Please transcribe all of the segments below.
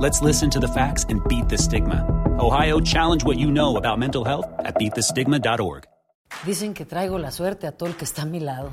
Let's listen to the facts and beat the stigma. Ohio, challenge what you know about mental health at beatthestigma.org. Dicen que traigo la suerte a todo el que está a mi lado.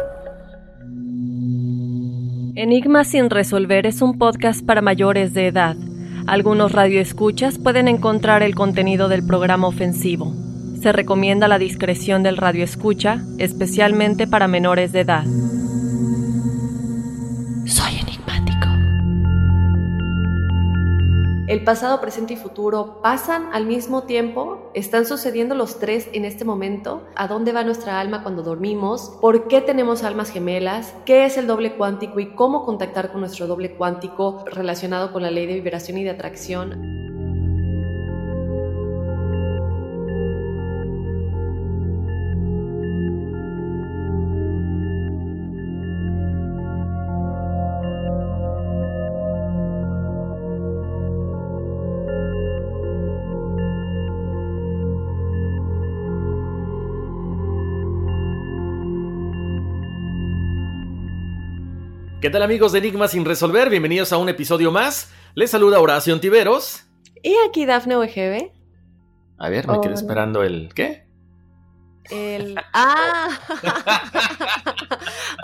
Enigma sin resolver es un podcast para mayores de edad. Algunos radioescuchas pueden encontrar el contenido del programa ofensivo. Se recomienda la discreción del radioescucha, especialmente para menores de edad. El pasado, presente y futuro pasan al mismo tiempo, están sucediendo los tres en este momento. ¿A dónde va nuestra alma cuando dormimos? ¿Por qué tenemos almas gemelas? ¿Qué es el doble cuántico y cómo contactar con nuestro doble cuántico relacionado con la ley de vibración y de atracción? ¿Qué tal amigos de Enigma sin resolver? Bienvenidos a un episodio más. Les saluda Horacio Antiveros. Y aquí Dafne OGB. A ver, me quedé esperando el... ¿Qué? El... ¡Ah!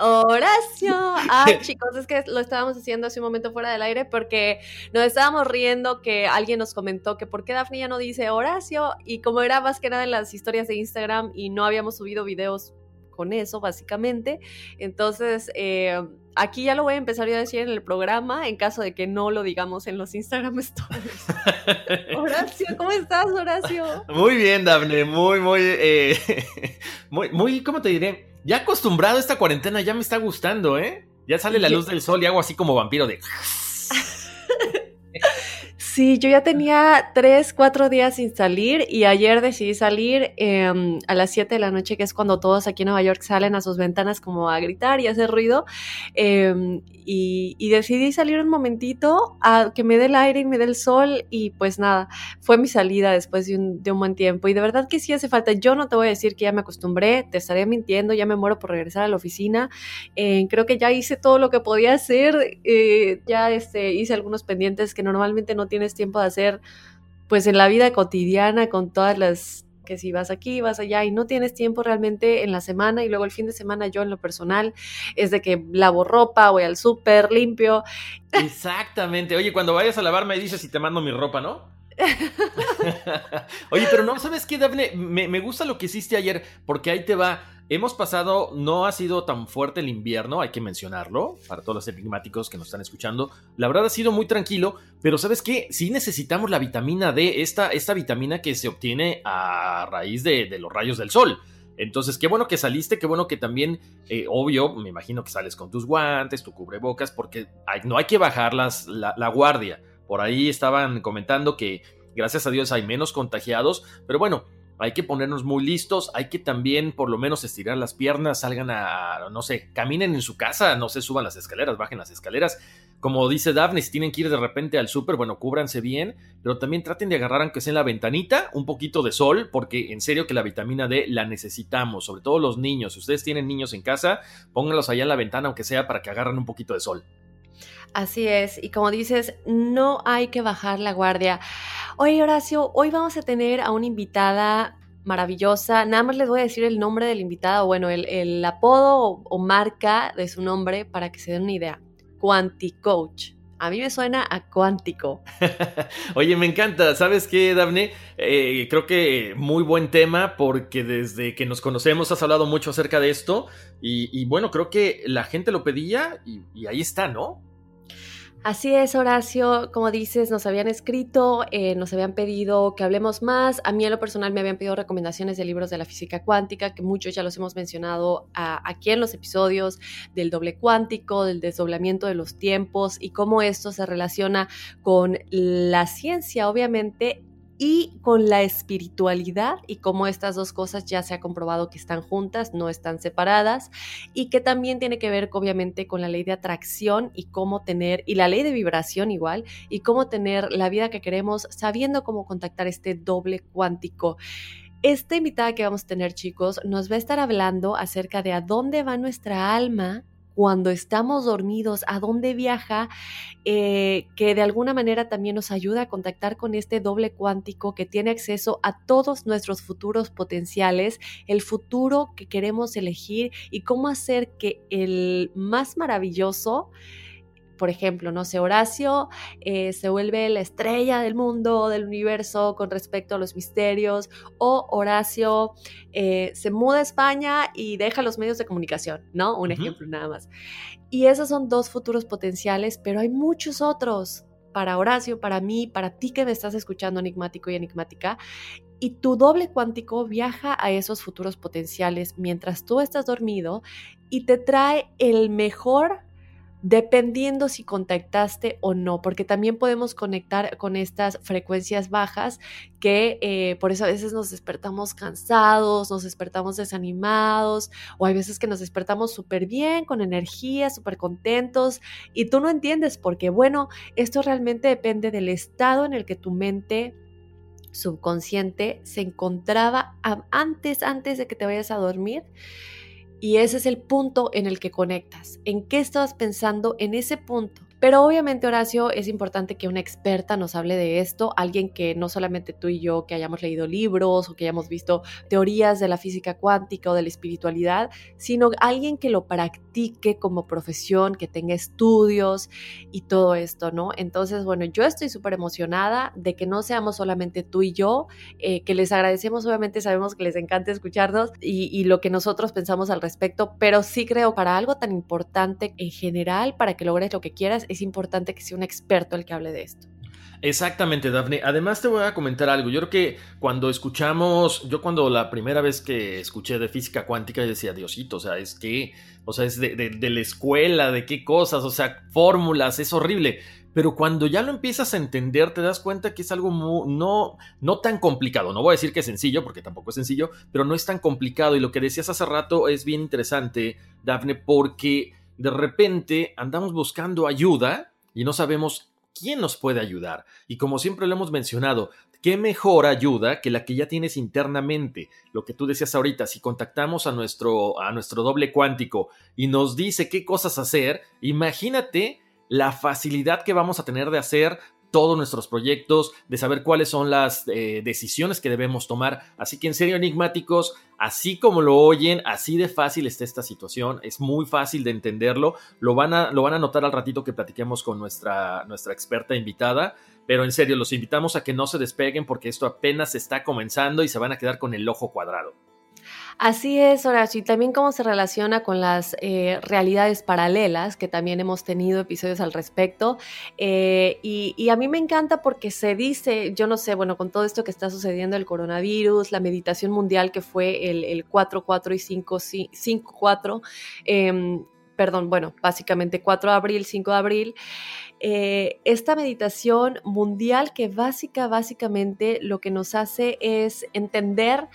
Horacio. Ay, chicos, es que lo estábamos haciendo hace un momento fuera del aire porque nos estábamos riendo que alguien nos comentó que por qué Dafne ya no dice Horacio y como era más que nada en las historias de Instagram y no habíamos subido videos con eso, básicamente. Entonces, eh, aquí ya lo voy a empezar yo a decir en el programa, en caso de que no lo digamos en los Instagram Stories. Horacio, ¿cómo estás, Horacio? Muy bien, Dafne, muy, muy, eh, muy, muy, ¿cómo te diré? Ya acostumbrado a esta cuarentena, ya me está gustando, ¿eh? Ya sale la luz del sol y hago así como vampiro de... Sí, yo ya tenía tres, cuatro días sin salir y ayer decidí salir eh, a las 7 de la noche, que es cuando todos aquí en Nueva York salen a sus ventanas como a gritar y hacer ruido. Eh, y, decidí salir un momentito a que me dé el aire y me dé el sol y pues nada, fue mi salida después de un, buen tiempo. Y de verdad que sí hace falta. Yo no te voy a decir que ya me acostumbré, te estaré mintiendo, ya me muero por regresar a la oficina. Eh, creo que ya hice todo lo que podía hacer, ya este, hice algunos pendientes que normalmente no tienes tiempo de hacer pues en la vida cotidiana con todas las que si vas aquí, vas allá y no tienes tiempo realmente en la semana y luego el fin de semana yo en lo personal es de que lavo ropa, voy al súper, limpio. Exactamente. Oye, cuando vayas a lavar me dices si te mando mi ropa, ¿no? Oye, pero no, ¿sabes qué, Daphne? Me, me, gusta lo que hiciste ayer, porque ahí te va. Hemos pasado, no ha sido tan fuerte el invierno, hay que mencionarlo, para todos los enigmáticos que nos están escuchando. La verdad ha sido muy tranquilo, pero ¿sabes qué? Sí necesitamos la vitamina D, esta, esta vitamina que se obtiene a raíz de, los rayos del sol. Entonces, qué bueno que saliste, qué bueno que también, eh, obvio, me imagino que sales con tus guantes, tu cubrebocas, porque no hay que bajar las, la, la guardia. Por ahí estaban comentando que gracias a Dios hay menos contagiados, pero bueno, hay que ponernos muy listos, hay que también por lo menos estirar las piernas, salgan a, no sé, caminen en su casa, no se suban las escaleras, bajen las escaleras. Como dice Daphne, si tienen que ir de repente al súper, bueno, cúbranse bien, pero también traten de agarrar, aunque sea en la ventanita, un poquito de sol, porque en serio que la vitamina D la necesitamos, sobre todo los niños. Si ustedes tienen niños en casa, pónganlos allá en la ventana, aunque sea para que agarren un poquito de sol. Así es, y como dices, no hay que bajar la guardia. Oye, Horacio, hoy vamos a tener a una invitada maravillosa. Nada más les voy a decir el nombre del invitado, bueno, el, apodo o, marca de su nombre para que se den una idea. Quanticoach. A mí me suena a cuántico. Oye, me encanta. ¿Sabes qué, Daphne? Eh, creo que muy buen tema porque desde que nos conocemos has hablado mucho acerca de esto y, bueno, creo que la gente lo pedía y ahí está, ¿no? Así es, Horacio, como dices, nos habían escrito, eh, nos habían pedido que hablemos más. A mí en lo personal me habían pedido recomendaciones de libros de la física cuántica, que muchos ya los hemos mencionado aquí en los episodios del doble cuántico, del desdoblamiento de los tiempos y cómo esto se relaciona con la ciencia, obviamente, y con la espiritualidad y cómo estas dos cosas ya se ha comprobado que están juntas, no están separadas y que también tiene que ver obviamente con la ley de atracción y cómo tener, y la ley de vibración igual, y cómo tener la vida que queremos sabiendo cómo contactar este doble cuántico. Esta invitada que vamos a tener chicos nos va a estar hablando acerca de a dónde va nuestra alma cuando estamos dormidos, a dónde viaja, eh, que de alguna manera también nos ayuda a contactar con este doble cuántico que tiene acceso a todos nuestros futuros potenciales, el futuro que queremos elegir y cómo hacer que el más maravilloso por ejemplo, no sé, Horacio eh, se vuelve la estrella del mundo, del universo con respecto a los misterios, o Horacio eh, se muda a España y deja los medios de comunicación, ¿no? Un ejemplo nada más. Y esos son dos futuros potenciales, pero hay muchos otros para Horacio, para mí, para ti que me estás escuchando enigmático y enigmática. Y tu doble cuántico viaja a esos futuros potenciales mientras tú estás dormido y te trae el mejor dependiendo si contactaste o no, porque también podemos conectar con estas frecuencias bajas que eh, por eso a veces nos despertamos cansados, nos despertamos desanimados o hay veces que nos despertamos súper bien, con energía, súper contentos y tú no entiendes porque, bueno, esto realmente depende del estado en el que tu mente subconsciente se encontraba antes, antes de que te vayas a dormir y ese es el punto en el que conectas. ¿En qué estabas pensando en ese punto? Pero obviamente, Horacio, es importante que una experta nos hable de esto, alguien que no solamente tú y yo que hayamos leído libros o que hayamos visto teorías de la física cuántica o de la espiritualidad, sino alguien que lo practique como profesión, que tenga estudios y todo esto, ¿no? Entonces, bueno, yo estoy súper emocionada de que no seamos solamente tú y yo, eh, que les agradecemos, obviamente sabemos que les encanta escucharnos y, y lo que nosotros pensamos al respecto, pero sí creo para algo tan importante en general, para que logres lo que quieras, es importante que sea un experto el que hable de esto. Exactamente, Daphne. Además te voy a comentar algo. Yo creo que cuando escuchamos, yo cuando la primera vez que escuché de física cuántica, yo decía, Diosito, o sea, es que, o sea, es de, la escuela, de qué cosas, o sea, fórmulas, es horrible. Pero cuando ya lo empiezas a entender, te das cuenta que es algo no, no tan complicado. No voy a decir que es sencillo, porque tampoco es sencillo, pero no es tan complicado. Y lo que decías hace rato es bien interesante, Daphne, porque de repente andamos buscando ayuda y no sabemos quién nos puede ayudar. Y como siempre lo hemos mencionado, ¿qué mejor ayuda que la que ya tienes internamente? Lo que tú decías ahorita, si contactamos a nuestro, a nuestro doble cuántico y nos dice qué cosas hacer, imagínate la facilidad que vamos a tener de hacer todos nuestros proyectos, de saber cuáles son las eh, decisiones que debemos tomar. Así que en serio, enigmáticos, así como lo oyen, así de fácil está esta situación, es muy fácil de entenderlo, lo van a, lo van a notar al ratito que platiquemos con nuestra, nuestra experta invitada. Pero en serio, los invitamos a que no se despeguen porque esto apenas está comenzando y se van a quedar con el ojo cuadrado. Así es, Horacio, y también cómo se relaciona con las eh, realidades paralelas, que también hemos tenido episodios al respecto. Eh, y, a mí me encanta porque se dice, yo no sé, bueno, con todo esto que está sucediendo, el coronavirus, la meditación mundial que fue el, el 4, 4 y 5, 5, 4, perdón, bueno, básicamente 4 de abril, 5 de abril, eh, esta meditación mundial que básica, básicamente lo que nos hace es entender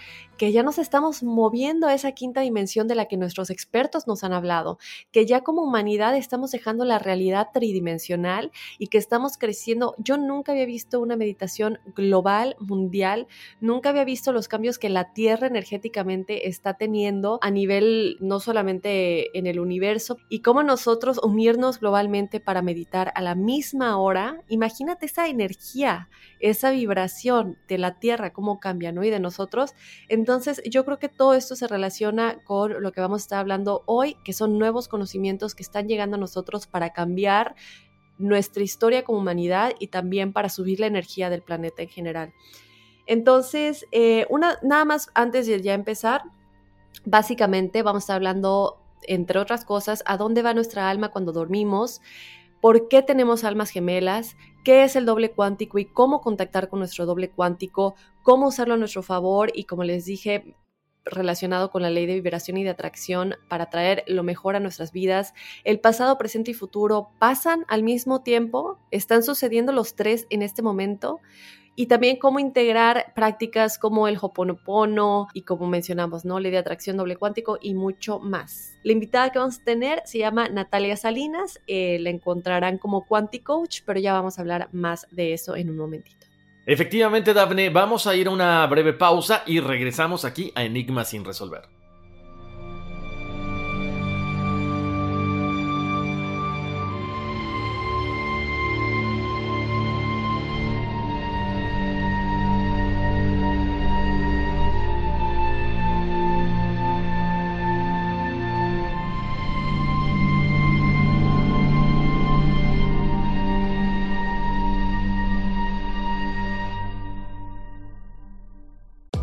que ya nos estamos moviendo a esa quinta dimensión de la que nuestros expertos nos han hablado, que ya como humanidad estamos dejando la realidad tridimensional y que estamos creciendo. Yo nunca había visto una meditación global, mundial, nunca había visto los cambios que la Tierra energéticamente está teniendo a nivel no solamente en el universo y cómo nosotros unirnos globalmente para meditar a la misma hora. Imagínate esa energía, esa vibración de la Tierra, cómo cambia, ¿no? Y de nosotros. Entonces, yo creo que todo esto se relaciona con lo que vamos a estar hablando hoy, que son nuevos conocimientos que están llegando a nosotros para cambiar nuestra historia como humanidad y también para subir la energía del planeta en general. Entonces, eh, una, nada más antes de ya empezar, básicamente vamos a estar hablando, entre otras cosas, a dónde va nuestra alma cuando dormimos, por qué tenemos almas gemelas, qué es el doble cuántico y cómo contactar con nuestro doble cuántico, cómo usarlo a nuestro favor y como les dije, relacionado con la ley de vibración y de atracción para traer lo mejor a nuestras vidas. El pasado, presente y futuro pasan al mismo tiempo, están sucediendo los tres en este momento y también cómo integrar prácticas como el Hoponopono y como mencionamos, ¿no? Ley de atracción doble cuántico y mucho más. La invitada que vamos a tener se llama Natalia Salinas, eh, la encontrarán como Quanticoach, pero ya vamos a hablar más de eso en un momentito. Efectivamente, Dafne, vamos a ir a una breve pausa y regresamos aquí a Enigma sin resolver.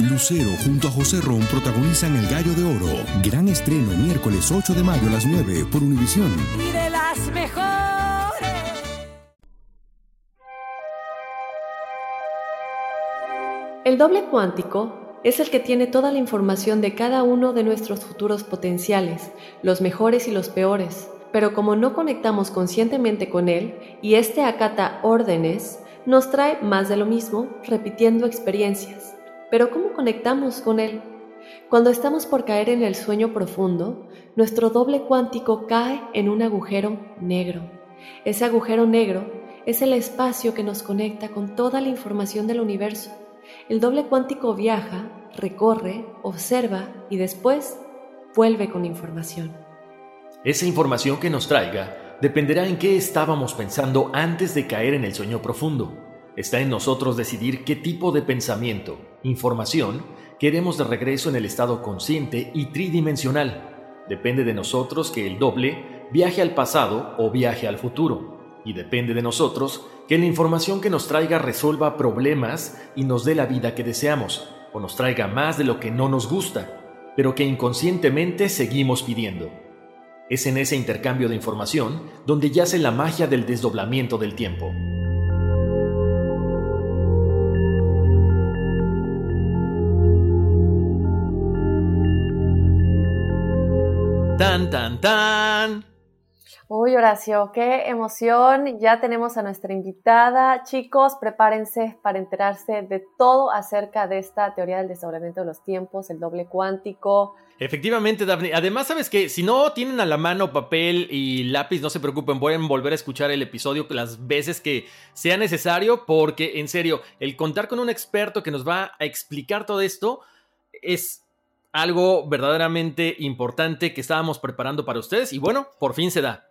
Lucero junto a José Ron protagonizan El Gallo de Oro. Gran estreno miércoles 8 de mayo a las 9 por Univisión. Y de las mejores. El doble cuántico es el que tiene toda la información de cada uno de nuestros futuros potenciales, los mejores y los peores. Pero como no conectamos conscientemente con él y éste acata órdenes, nos trae más de lo mismo, repitiendo experiencias. Pero ¿cómo conectamos con Él? Cuando estamos por caer en el sueño profundo, nuestro doble cuántico cae en un agujero negro. Ese agujero negro es el espacio que nos conecta con toda la información del universo. El doble cuántico viaja, recorre, observa y después vuelve con información. Esa información que nos traiga dependerá en qué estábamos pensando antes de caer en el sueño profundo. Está en nosotros decidir qué tipo de pensamiento, información, queremos de regreso en el estado consciente y tridimensional. Depende de nosotros que el doble viaje al pasado o viaje al futuro. Y depende de nosotros que la información que nos traiga resuelva problemas y nos dé la vida que deseamos, o nos traiga más de lo que no nos gusta, pero que inconscientemente seguimos pidiendo. Es en ese intercambio de información donde yace la magia del desdoblamiento del tiempo. Tan, tan, tan. Uy, Horacio, qué emoción. Ya tenemos a nuestra invitada. Chicos, prepárense para enterarse de todo acerca de esta teoría del desdoblamiento de los tiempos, el doble cuántico. Efectivamente, Daphne. Además, sabes que si no tienen a la mano papel y lápiz, no se preocupen, pueden volver a escuchar el episodio las veces que sea necesario, porque en serio, el contar con un experto que nos va a explicar todo esto es algo verdaderamente importante que estábamos preparando para ustedes y bueno, por fin se da.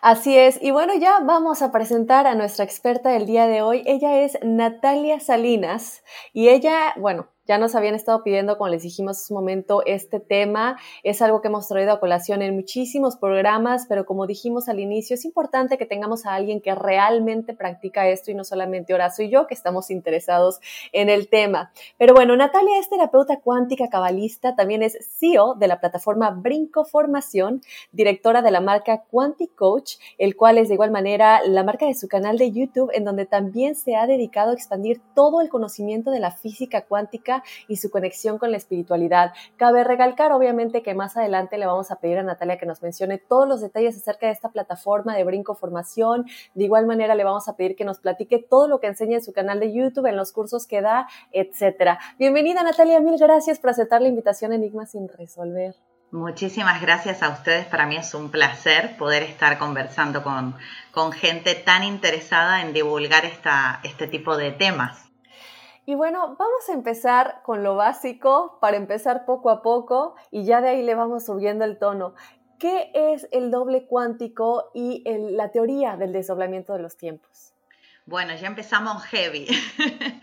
Así es, y bueno, ya vamos a presentar a nuestra experta del día de hoy. Ella es Natalia Salinas y ella, bueno, ya nos habían estado pidiendo, como les dijimos hace un momento, este tema. Es algo que hemos traído a colación en muchísimos programas, pero como dijimos al inicio, es importante que tengamos a alguien que realmente practica esto y no solamente Horacio y yo, que estamos interesados en el tema. Pero bueno, Natalia es terapeuta cuántica cabalista, también es CEO de la plataforma Brinco Formación, directora de la marca Quantic Coach, el cual es de igual manera la marca de su canal de YouTube, en donde también se ha dedicado a expandir todo el conocimiento de la física cuántica y su conexión con la espiritualidad. Cabe recalcar, obviamente, que más adelante le vamos a pedir a Natalia que nos mencione todos los detalles acerca de esta plataforma de Brinco Formación. De igual manera, le vamos a pedir que nos platique todo lo que enseña en su canal de YouTube, en los cursos que da, etcétera. Bienvenida, Natalia. Mil gracias por aceptar la invitación Enigma sin resolver. Muchísimas gracias a ustedes. Para mí es un placer poder estar conversando con, con gente tan interesada en divulgar esta, este tipo de temas. Y bueno, vamos a empezar con lo básico para empezar poco a poco y ya de ahí le vamos subiendo el tono. ¿Qué es el doble cuántico y la teoría del desdoblamiento de los tiempos? Bueno, ya empezamos heavy.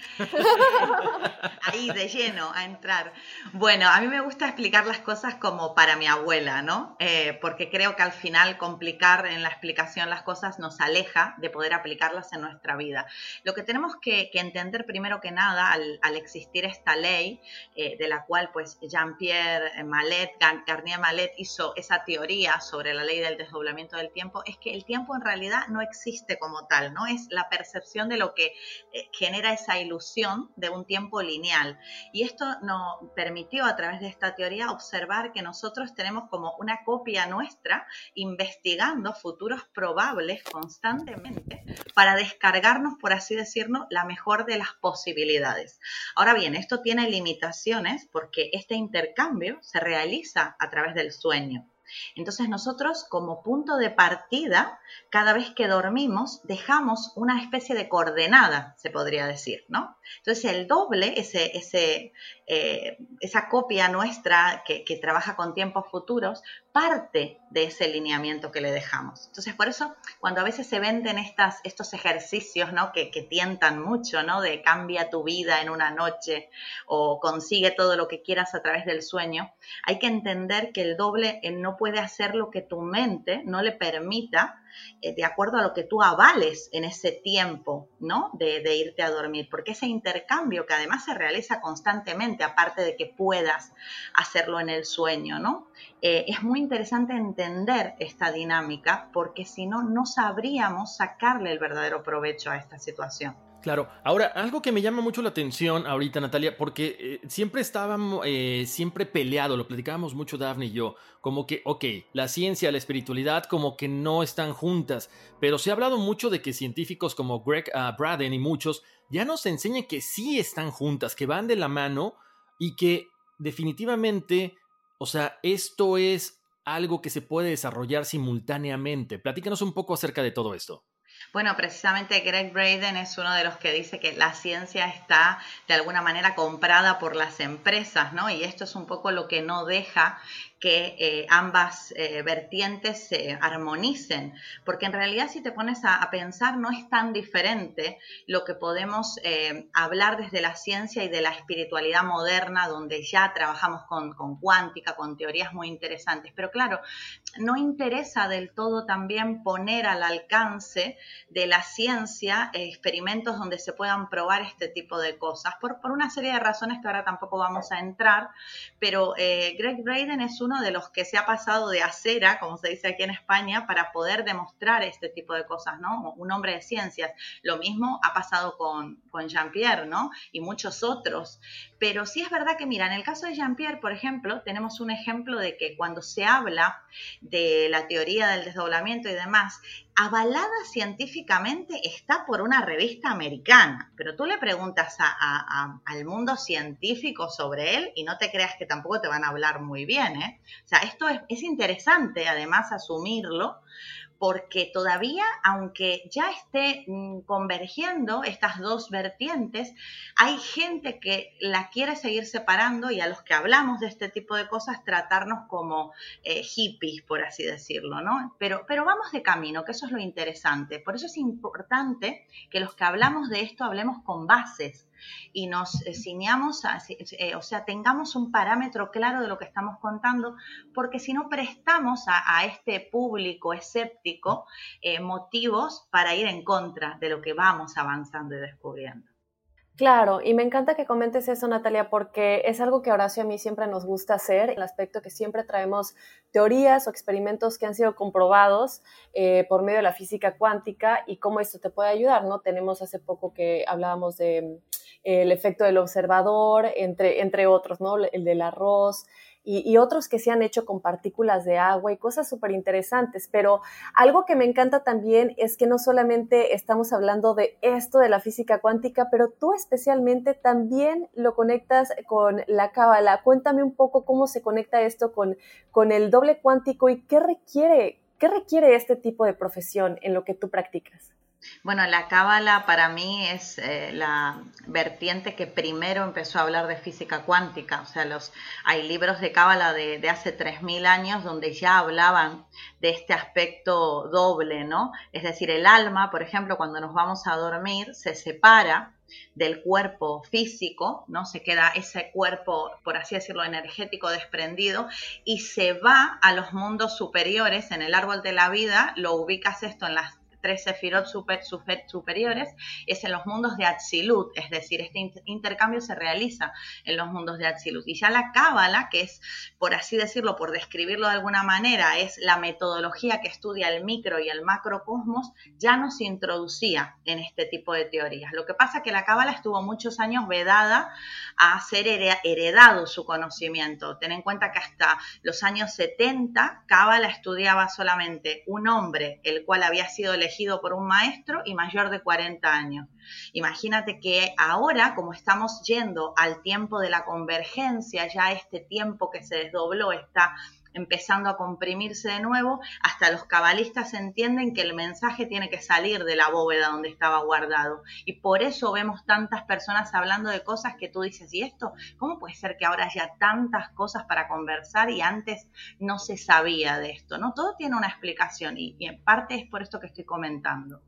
Ahí de lleno a entrar. Bueno, a mí me gusta explicar las cosas como para mi abuela, ¿no? Eh, porque creo que al final complicar en la explicación las cosas nos aleja de poder aplicarlas en nuestra vida. Lo que tenemos que, entender primero que nada al, existir esta ley, eh, de la cual pues Jean-Pierre Mallet, Garnier Mallet hizo esa teoría sobre la ley del desdoblamiento del tiempo, es que el tiempo en realidad no existe como tal, ¿no? Es la percepción de lo que eh, genera esa ilusión de un tiempo lineal. Y esto nos permitió a través de esta teoría observar que nosotros tenemos como una copia nuestra investigando futuros probables constantemente para descargarnos, por así decirlo, la mejor de las posibilidades. Ahora bien, esto tiene limitaciones porque este intercambio se realiza a través del sueño. Entonces nosotros como punto de partida, cada vez que dormimos, dejamos una especie de coordenada, se podría decir, ¿no? Entonces el doble, ese, ese, eh, esa copia nuestra que, trabaja con tiempos futuros, parte de ese lineamiento que le dejamos. Entonces por eso cuando a veces se venden estas, estos ejercicios, ¿no? Que, tientan mucho, ¿no? De cambia tu vida en una noche o consigue todo lo que quieras a través del sueño, hay que entender que el doble no puede hacer lo que tu mente no le permita eh, de acuerdo a lo que tú avales en ese tiempo, ¿no? De, irte a dormir, porque ese intercambio que además se realiza constantemente, aparte de que puedas hacerlo en el sueño, ¿no? Eh, es muy interesante entender esta dinámica porque si no, no sabríamos sacarle el verdadero provecho a esta situación. Claro, ahora algo que me llama mucho la atención ahorita, Natalia, porque eh, siempre estábamos, eh, siempre peleado, lo platicábamos mucho Daphne y yo, como que, ok, la ciencia, la espiritualidad como que no están juntas, pero se ha hablado mucho de que científicos como Greg uh, Braden y muchos ya nos enseñan que sí están juntas, que van de la mano y que definitivamente, o sea, esto es algo que se puede desarrollar simultáneamente. Platícanos un poco acerca de todo esto. Bueno, precisamente Greg Braden es uno de los que dice que la ciencia está de alguna manera comprada por las empresas, ¿no? Y esto es un poco lo que no deja que eh, ambas eh, vertientes se armonicen, porque en realidad si te pones a, pensar no es tan diferente lo que podemos eh, hablar desde la ciencia y de la espiritualidad moderna, donde ya trabajamos con, con cuántica, con teorías muy interesantes, pero claro, no interesa del todo también poner al alcance de la ciencia experimentos donde se puedan probar este tipo de cosas, por, por una serie de razones que ahora tampoco vamos a entrar, pero eh, Greg Braden es uno de los que se ha pasado de acera, como se dice aquí en España, para poder demostrar este tipo de cosas, ¿no? Un hombre de ciencias. Lo mismo ha pasado con, con Jean-Pierre, ¿no? Y muchos otros. Pero sí es verdad que, mira, en el caso de Jean-Pierre, por ejemplo, tenemos un ejemplo de que cuando se habla de la teoría del desdoblamiento y demás, avalada científicamente está por una revista americana, pero tú le preguntas al mundo científico sobre él y no te creas que tampoco te van a hablar muy bien. ¿eh? O sea, esto es, es interesante además asumirlo porque todavía, aunque ya esté mm, convergiendo estas dos vertientes, hay gente que la quiere seguir separando y a los que hablamos de este tipo de cosas tratarnos como eh, hippies, por así decirlo, ¿no? Pero, pero vamos de camino, que eso es lo interesante. Por eso es importante que los que hablamos de esto hablemos con bases, y nos eh, ciñamos, eh, o sea, tengamos un parámetro claro de lo que estamos contando, porque si no prestamos a, este público escéptico eh, motivos para ir en contra de lo que vamos avanzando y descubriendo. Claro, y me encanta que comentes eso, Natalia, porque es algo que Horacio a mí siempre nos gusta hacer, el aspecto que siempre traemos teorías o experimentos que han sido comprobados por medio de la física cuántica y cómo esto te puede ayudar, ¿no? Tenemos hace poco que hablábamos de el efecto del observador, entre, entre otros, ¿no? El del arroz y, otros que se han hecho con partículas de agua y cosas súper interesantes. Pero algo que me encanta también es que no solamente estamos hablando de esto de la física cuántica, pero tú especialmente también lo conectas con la cábala. Cuéntame un poco cómo se conecta esto con, con el doble cuántico y qué requiere, qué requiere este tipo de profesión en lo que tú practicas. Bueno, la cábala para mí es eh, la vertiente que primero empezó a hablar de física cuántica. O sea, los, hay libros de cábala de, de hace 3.000 años donde ya hablaban de este aspecto doble, ¿no? Es decir, el alma, por ejemplo, cuando nos vamos a dormir, se separa del cuerpo físico, ¿no? Se queda ese cuerpo, por así decirlo, energético desprendido y se va a los mundos superiores. En el árbol de la vida lo ubicas esto en las tres sefirot super, superiores, es en los mundos de Atzilut, es decir, este intercambio se realiza en los mundos de Atzilut. Y ya la Cábala, que es, por así decirlo, por describirlo de alguna manera, es la metodología que estudia el micro y el macrocosmos, ya no se introducía en este tipo de teorías. Lo que pasa es que la Cábala estuvo muchos años vedada a ser heredado su conocimiento. Ten en cuenta que hasta los años 70, Cábala estudiaba solamente un hombre, el cual había sido elegido por un maestro y mayor de 40 años. Imagínate que ahora, como estamos yendo al tiempo de la convergencia, ya este tiempo que se desdobló está empezando a comprimirse de nuevo, hasta los cabalistas entienden que el mensaje tiene que salir de la bóveda donde estaba guardado. Y por eso vemos tantas personas hablando de cosas que tú dices, ¿y esto? ¿Cómo puede ser que ahora haya tantas cosas para conversar y antes no se sabía de esto? ¿no? Todo tiene una explicación y, y en parte es por esto que estoy comentando.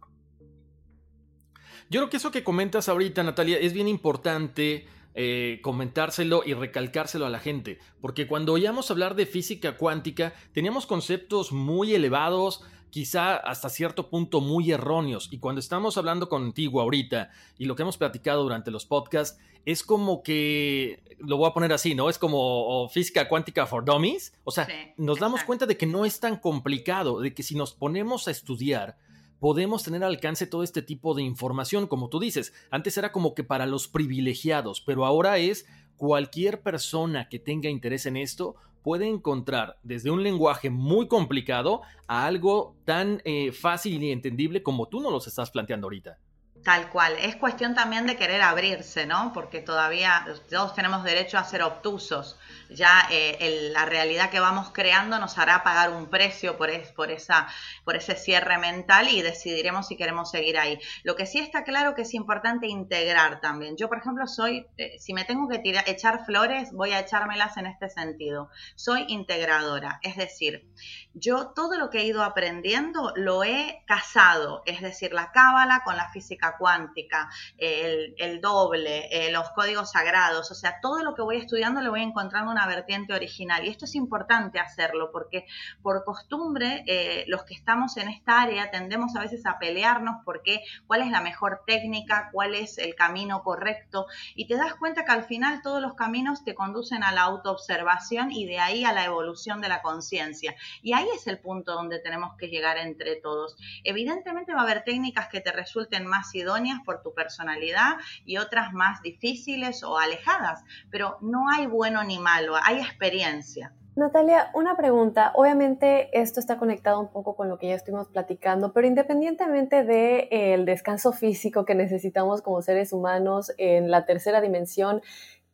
Yo creo que eso que comentas ahorita, Natalia, es bien importante eh, comentárselo y recalcárselo a la gente, porque cuando oíamos hablar de física cuántica teníamos conceptos muy elevados, quizá hasta cierto punto muy erróneos, y cuando estamos hablando contigo ahorita y lo que hemos platicado durante los podcasts, es como que, lo voy a poner así, ¿no? Es como física cuántica for dummies, o sea, nos damos cuenta de que no es tan complicado, de que si nos ponemos a estudiar, podemos tener al alcance todo este tipo de información, como tú dices. Antes era como que para los privilegiados, pero ahora es cualquier persona que tenga interés en esto puede encontrar desde un lenguaje muy complicado a algo tan eh, fácil y entendible como tú nos los estás planteando ahorita. Tal cual. Es cuestión también de querer abrirse, ¿no? Porque todavía todos tenemos derecho a ser obtusos. Ya eh, la realidad que vamos creando nos hará pagar un precio por, por, esa, por ese cierre mental y decidiremos si queremos seguir ahí. Lo que sí está claro que es importante integrar también. Yo, por ejemplo, soy, eh, si me tengo que echar flores, voy a echármelas en este sentido. Soy integradora. Es decir, yo todo lo que he ido aprendiendo lo he casado. Es decir, la cábala con la física cuántica, el, doble, eh, los códigos sagrados, o sea, todo lo que voy estudiando le voy encontrando una vertiente original. Y esto es importante hacerlo porque por costumbre eh, los que estamos en esta área tendemos a veces a pelearnos porque cuál es la mejor técnica, cuál es el camino correcto y te das cuenta que al final todos los caminos te conducen a la autoobservación y de ahí a la evolución de la conciencia. Y es el punto donde tenemos que llegar entre todos. Evidentemente va a haber técnicas que te resulten más idóneas por tu personalidad y otras más difíciles o alejadas, pero no hay bueno ni malo, hay experiencia. Natalia, una pregunta. Obviamente esto está conectado un poco con lo que ya estuvimos platicando, pero independientemente del el descanso físico que necesitamos como seres humanos en la tercera dimensión,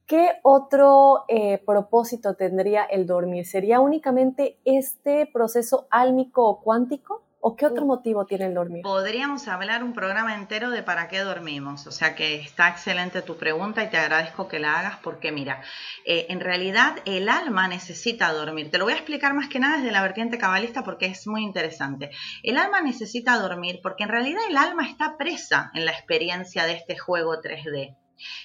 ¿qué otro eh, propósito tendría el dormir? ¿Sería únicamente este proceso álmico o cuántico? ¿O qué otro motivo tiene el dormir? Podríamos hablar un programa entero de para qué dormimos. O sea que está excelente tu pregunta y te agradezco que la hagas porque mira, eh, en realidad el alma necesita dormir. Te lo voy a explicar más que nada desde la vertiente cabalista porque es muy interesante. El alma necesita dormir porque en realidad el alma está presa en la experiencia de este juego 3D.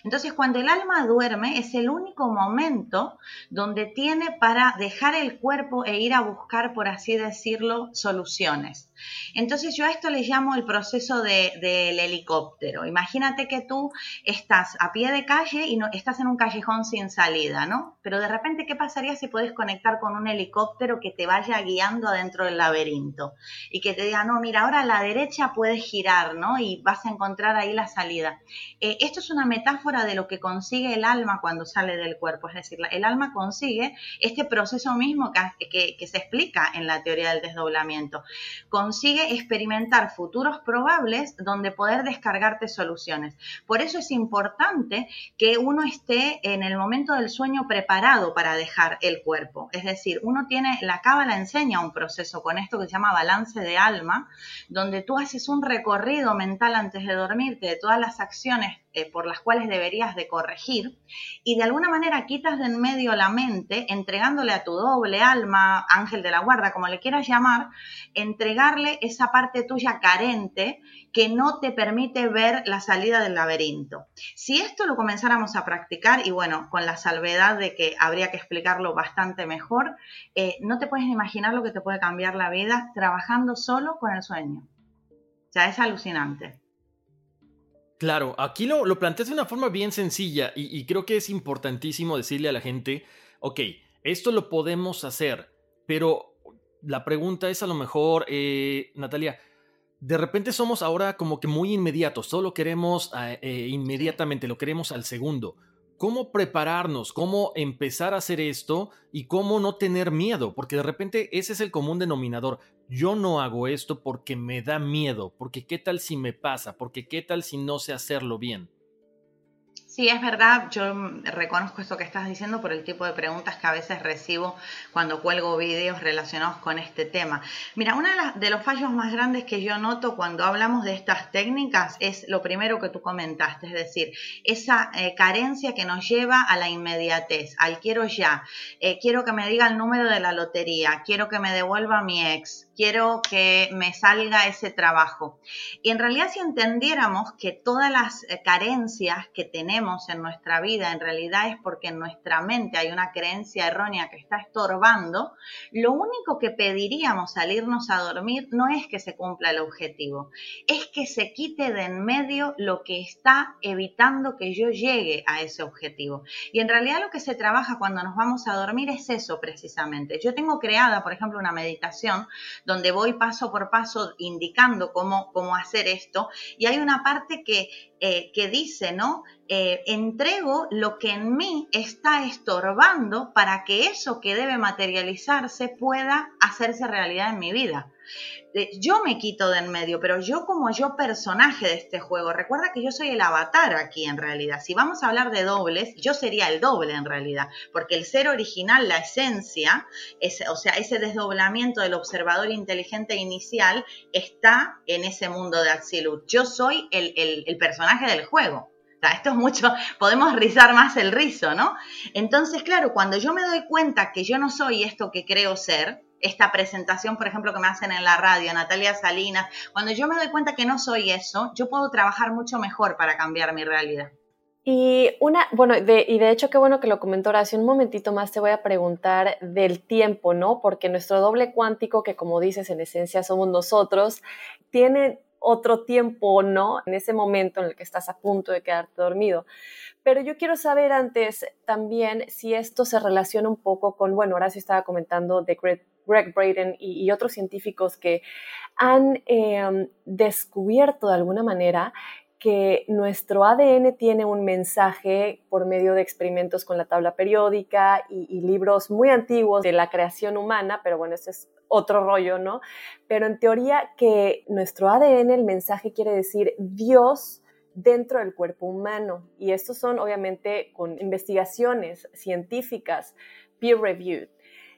Entonces, cuando el alma duerme, es el único momento donde tiene para dejar el cuerpo e ir a buscar, por así decirlo, soluciones. Entonces yo a esto le llamo el proceso del helicóptero. Imagínate que tú estás a pie de calle y no, estás en un callejón sin salida, ¿no? Pero de repente, ¿qué pasaría si puedes conectar con un helicóptero que te vaya guiando adentro del laberinto? Y que te diga, no, mira, ahora a la derecha puedes girar, ¿no? Y vas a encontrar ahí la salida. Eh, esto es una metáfora de lo que consigue el alma cuando sale del cuerpo. Es decir, el alma consigue este proceso mismo que, que se explica en la teoría del desdoblamiento. Con consigue experimentar futuros probables donde poder descargarte soluciones. Por eso es importante que uno esté en el momento del sueño preparado para dejar el cuerpo. Es decir, uno tiene, la cábala enseña un proceso con esto que se llama balance de alma, donde tú haces un recorrido mental antes de dormirte de todas las acciones eh, por las cuales deberías de corregir y de alguna manera quitas de en medio la mente entregándole a tu doble alma, ángel de la guarda, como le quieras llamar, entregarle esa parte tuya carente que no te permite ver la salida del laberinto. Si esto lo comenzáramos a practicar, y bueno, con la salvedad de que habría que explicarlo bastante mejor, eh, no te puedes imaginar lo que te puede cambiar la vida trabajando solo con el sueño. O sea, es alucinante. Claro, aquí lo, lo planteas de una forma bien sencilla y, creo que es importantísimo decirle a la gente, ok, esto lo podemos hacer, pero la pregunta es a lo mejor, eh, Natalia, de repente somos ahora como que muy inmediatos, solo queremos ah, eh, inmediatamente, lo queremos al segundo cómo prepararnos, cómo empezar a hacer esto y cómo no tener miedo, porque de repente ese es el común denominador. Yo no hago esto porque me da miedo, porque qué tal si me pasa, porque qué tal si no sé hacerlo bien. Sí, es verdad, yo reconozco esto que estás diciendo por el tipo de preguntas que a veces recibo cuando cuelgo vídeos relacionados con este tema. Mira, uno de, los fallos más grandes que yo noto cuando hablamos de estas técnicas es lo primero que tú comentaste, es decir, esa eh, carencia que nos lleva a la inmediatez, al quiero ya, eh, quiero que me diga el número de la lotería, quiero que me devuelva mi ex, quiero que me salga ese trabajo. Y en realidad si entendiéramos que todas las eh, carencias que tenemos en nuestra vida en realidad es porque en nuestra mente hay una creencia errónea que está estorbando, lo único que pediríamos al irnos a dormir no es que se cumpla el objetivo, es que se quite de en medio lo que está evitando que yo llegue a ese objetivo. Y en realidad lo que se trabaja cuando nos vamos a dormir es eso precisamente. Yo tengo creada, por ejemplo, una meditación donde voy paso por paso indicando cómo, cómo hacer esto. Y hay una parte que, eh, que dice, ¿no? Eh, entrego lo que en mí está estorbando para que eso que debe materializarse pueda hacerse realidad en mi vida yo me quito de en medio, pero yo como yo personaje de este juego, recuerda que yo soy el avatar aquí en realidad. Si vamos a hablar de dobles, yo sería el doble en realidad, porque el ser original, la esencia, o sea, ese desdoblamiento del observador inteligente inicial está en ese mundo de Axilut. Yo soy el, el personaje del juego. Esto es mucho, podemos rizar más el rizo, ¿no? Entonces, claro, cuando yo me doy cuenta que yo no soy esto que creo ser, esta presentación, por ejemplo, que me hacen en la radio, Natalia Salinas, cuando yo me doy cuenta que no soy eso, yo puedo trabajar mucho mejor para cambiar mi realidad. Y una, bueno, de, y de hecho qué bueno que lo comentó Horacio, un momentito más te voy a preguntar del tiempo, ¿no? Porque nuestro doble cuántico, que como dices, en esencia somos nosotros, tiene otro tiempo, ¿no? En ese momento en el que estás a punto de quedarte dormido. Pero yo quiero saber antes también si esto se relaciona un poco con, bueno, Horacio estaba comentando de Greg, Braden y, otros científicos que han em, descubierto de alguna manera que nuestro ADN tiene un mensaje por medio de experimentos con la tabla periódica y, libros muy antiguos de la creación humana, pero bueno, ese es otro rollo, ¿no? Pero en teoría que nuestro ADN, el mensaje quiere decir Dios dentro del cuerpo humano. Y estos son obviamente con investigaciones científicas, peer reviewed.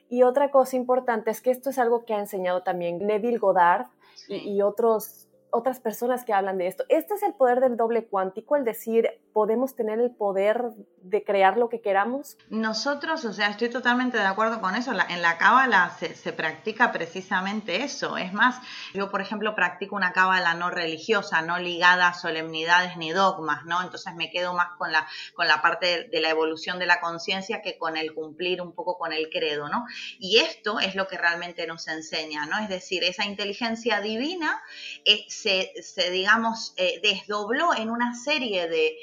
Y otra cosa importante es que esto es algo que ha enseñado también Neville Goddard y, otros otras personas que hablan de esto. Este es el poder del doble cuántico, el decir, podemos tener el poder de crear lo que queramos. Nosotros, o sea, estoy totalmente de acuerdo con eso. en la cábala se, practica precisamente eso. Es más, yo, por ejemplo, practico una cábala no religiosa, no ligada a solemnidades ni dogmas, ¿no? Entonces me quedo más con la, con la parte de, la evolución de la conciencia que con el cumplir un poco con el credo, ¿no? Y esto es lo que realmente nos enseña, ¿no? Es decir, esa inteligencia divina es se, digamos, eh, desdobló en una serie de,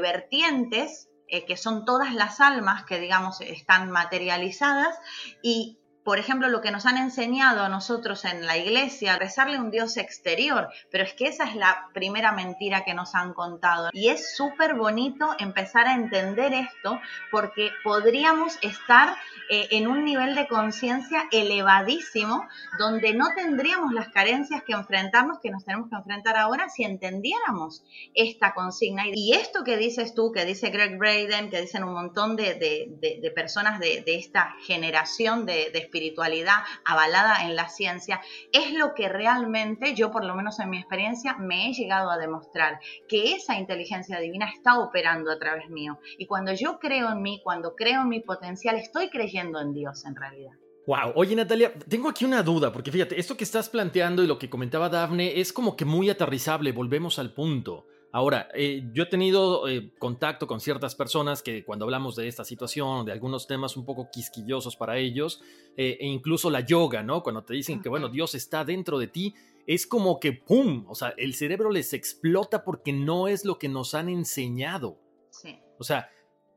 vertientes eh, que son todas las almas que, digamos, están materializadas y por ejemplo, lo que nos han enseñado a nosotros en la iglesia, rezarle un Dios exterior, pero es que esa es la primera mentira que nos han contado. Y es súper bonito empezar a entender esto porque podríamos estar eh, en un nivel de conciencia elevadísimo donde no tendríamos las carencias que enfrentarnos, que nos tenemos que enfrentar ahora si entendiéramos esta consigna. Y esto que dices tú, que dice Greg Braden, que dicen un montón de, personas de, esta generación de, espiritualidad avalada en la ciencia, es lo que realmente yo, por lo menos en mi experiencia, me he llegado a demostrar, que esa inteligencia divina está operando a través mío. Y cuando yo creo en mí, cuando creo en mi potencial, estoy creyendo en Dios en realidad. Wow, oye Natalia, tengo aquí una duda, porque fíjate, esto que estás planteando y lo que comentaba Dafne es como que muy aterrizable, volvemos al punto. Ahora, eh, yo he tenido eh, contacto con ciertas personas que cuando hablamos de esta situación, de algunos temas un poco quisquillosos para ellos, eh, e incluso la yoga, ¿no? Cuando te dicen que, bueno, Dios está dentro de ti, es como que, ¡pum! O sea, el cerebro les explota porque no es lo que nos han enseñado. Sí. O sea,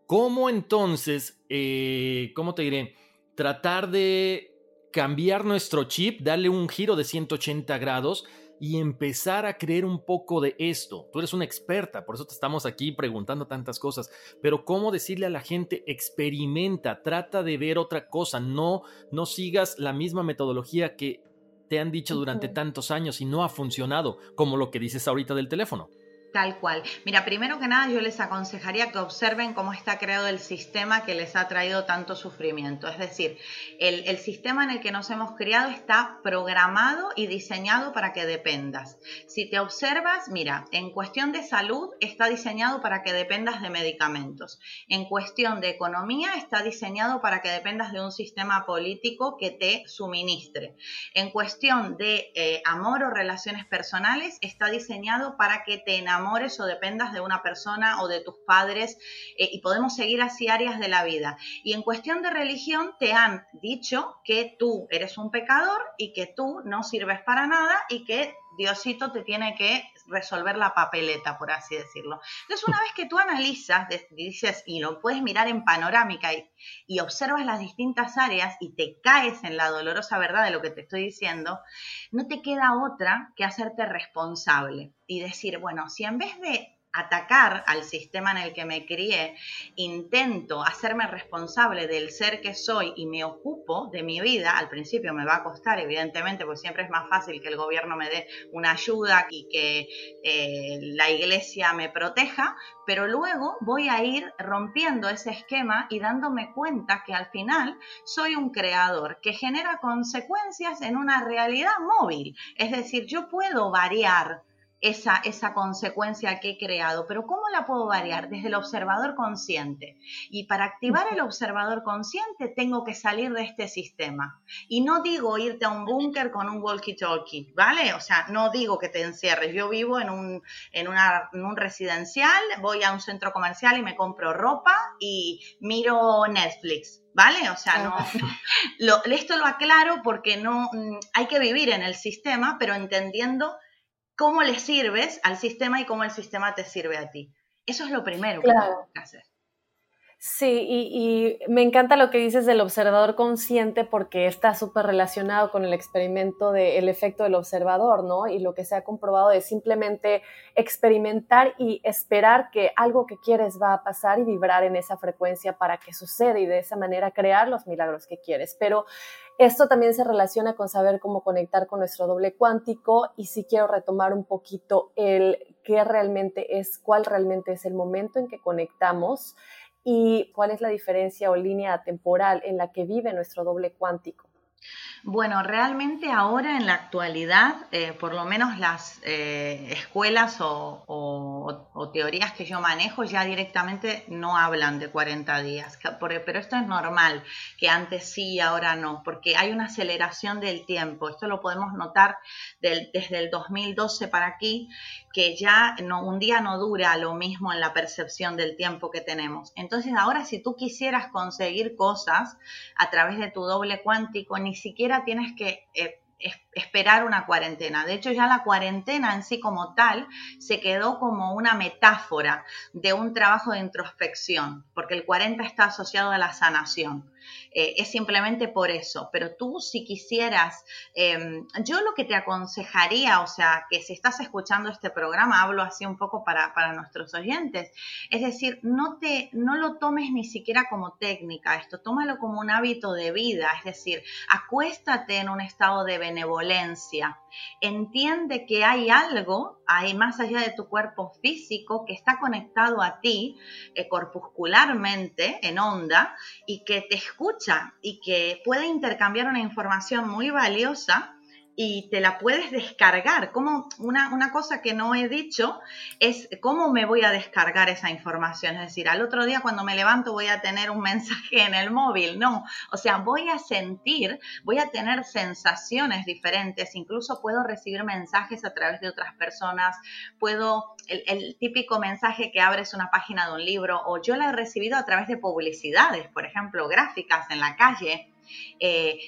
¿Cómo entonces, cómo te diré, tratar de cambiar nuestro chip, darle un giro de 180 grados y empezar a creer un poco de esto? Tú eres una experta, por eso te estamos aquí preguntando tantas cosas, pero ¿cómo decirle a la gente, experimenta, trata de ver otra cosa, no, no sigas la misma metodología que te han dicho durante tantos años y no ha funcionado, como lo que dices ahorita del teléfono? Tal cual. Mira, primero que nada yo les aconsejaría que observen cómo está creado el sistema que les ha traído tanto sufrimiento. Es decir, el, sistema en el que nos hemos criado está programado y diseñado para que dependas. Si te observas, mira, en cuestión de salud está diseñado para que dependas de medicamentos. En cuestión de economía está diseñado para que dependas de un sistema político que te suministre. En cuestión de eh, amor o relaciones personales está diseñado para que te enamores o dependas de una persona o de tus padres eh, y podemos seguir así áreas de la vida. Y en cuestión de religión te han dicho que tú eres un pecador y que tú no sirves para nada y que Diosito te tiene que resolver la papeleta, por así decirlo. Entonces, una vez que tú analizas, dices, y lo puedes mirar en panorámica y, y, observas las distintas áreas y te caes en la dolorosa verdad de lo que te estoy diciendo, no te queda otra que hacerte responsable y decir, bueno, si en vez de atacar al sistema en el que me crié, intento hacerme responsable del ser que soy y me ocupo de mi vida, al principio me va a costar, evidentemente, porque siempre es más fácil que el gobierno me dé una ayuda y que eh, la iglesia me proteja, pero luego voy a ir rompiendo ese esquema y dándome cuenta que al final soy un creador que genera consecuencias en una realidad móvil. Es decir, yo puedo variar esa, esa consecuencia que he creado, pero ¿cómo la puedo variar? Desde el observador consciente. Y para activar el observador consciente tengo que salir de este sistema. Y no digo irte a un búnker con un walkie-talkie, ¿vale? O sea, no digo que te encierres. Yo vivo en un, en, en un residencial, voy a un centro comercial y me compro ropa y miro Netflix. ¿vale? O sea, no, lo, esto lo aclaro porque no mm, hay que vivir en el sistema, pero entendiendo cómo le sirves al sistema y cómo el sistema te sirve a ti. Eso es lo primero que tengo que hacer. Sí, y, me encanta lo que dices del observador consciente porque está súper relacionado con el experimento del efecto del observador, ¿no? Y lo que se ha comprobado es simplemente experimentar y esperar que algo que quieres va a pasar y vibrar en esa frecuencia para que suceda y de esa manera crear los milagros que quieres. Pero esto también se relaciona con saber cómo conectar con nuestro doble cuántico y si quiero retomar un poquito el qué realmente es, cuál realmente es el momento en que conectamos y cuál es la diferencia o línea temporal en la que vive nuestro doble cuántico. Bueno, realmente ahora en la actualidad, eh, por lo menos las eh, escuelas o, teorías que yo manejo ya directamente no hablan de 40 días, pero esto es normal, que antes sí y ahora no, porque hay una aceleración del tiempo. Esto lo podemos notar desde el 2012 para aquí, que ya un día no dura lo mismo en la percepción del tiempo que tenemos. Entonces ahora si tú quisieras conseguir cosas a través de tu doble cuántico, ni siquiera tienes que... Eh, esperar una cuarentena. De hecho, ya la cuarentena en sí como tal se quedó como una metáfora de un trabajo de introspección, porque el 40 está asociado a la sanación. Eh, es simplemente por eso. Pero tú si quisieras, em, yo lo que te aconsejaría, o sea, que si estás escuchando este programa, hablo así un poco para, para nuestros oyentes, es decir, no, te, no lo tomes ni siquiera como técnica, esto tómalo como un hábito de vida, es decir, acuéstate en un estado de benevolencia, entiende que hay algo ahí más allá de tu cuerpo físico que está conectado a ti eh, corpuscularmente en onda y que te escucha y que puede intercambiar una información muy valiosa y te la puedes descargar. Como una, una, cosa que no he dicho es cómo me voy a descargar esa información. Es decir, al otro día cuando me levanto voy a tener un mensaje en el móvil. No, o sea, voy a sentir, voy a tener sensaciones diferentes. Incluso puedo recibir mensajes a través de otras personas. Puedo, el, el típico mensaje que abres una página de un libro o yo la he recibido a través de publicidades, por ejemplo, gráficas en la calle eh,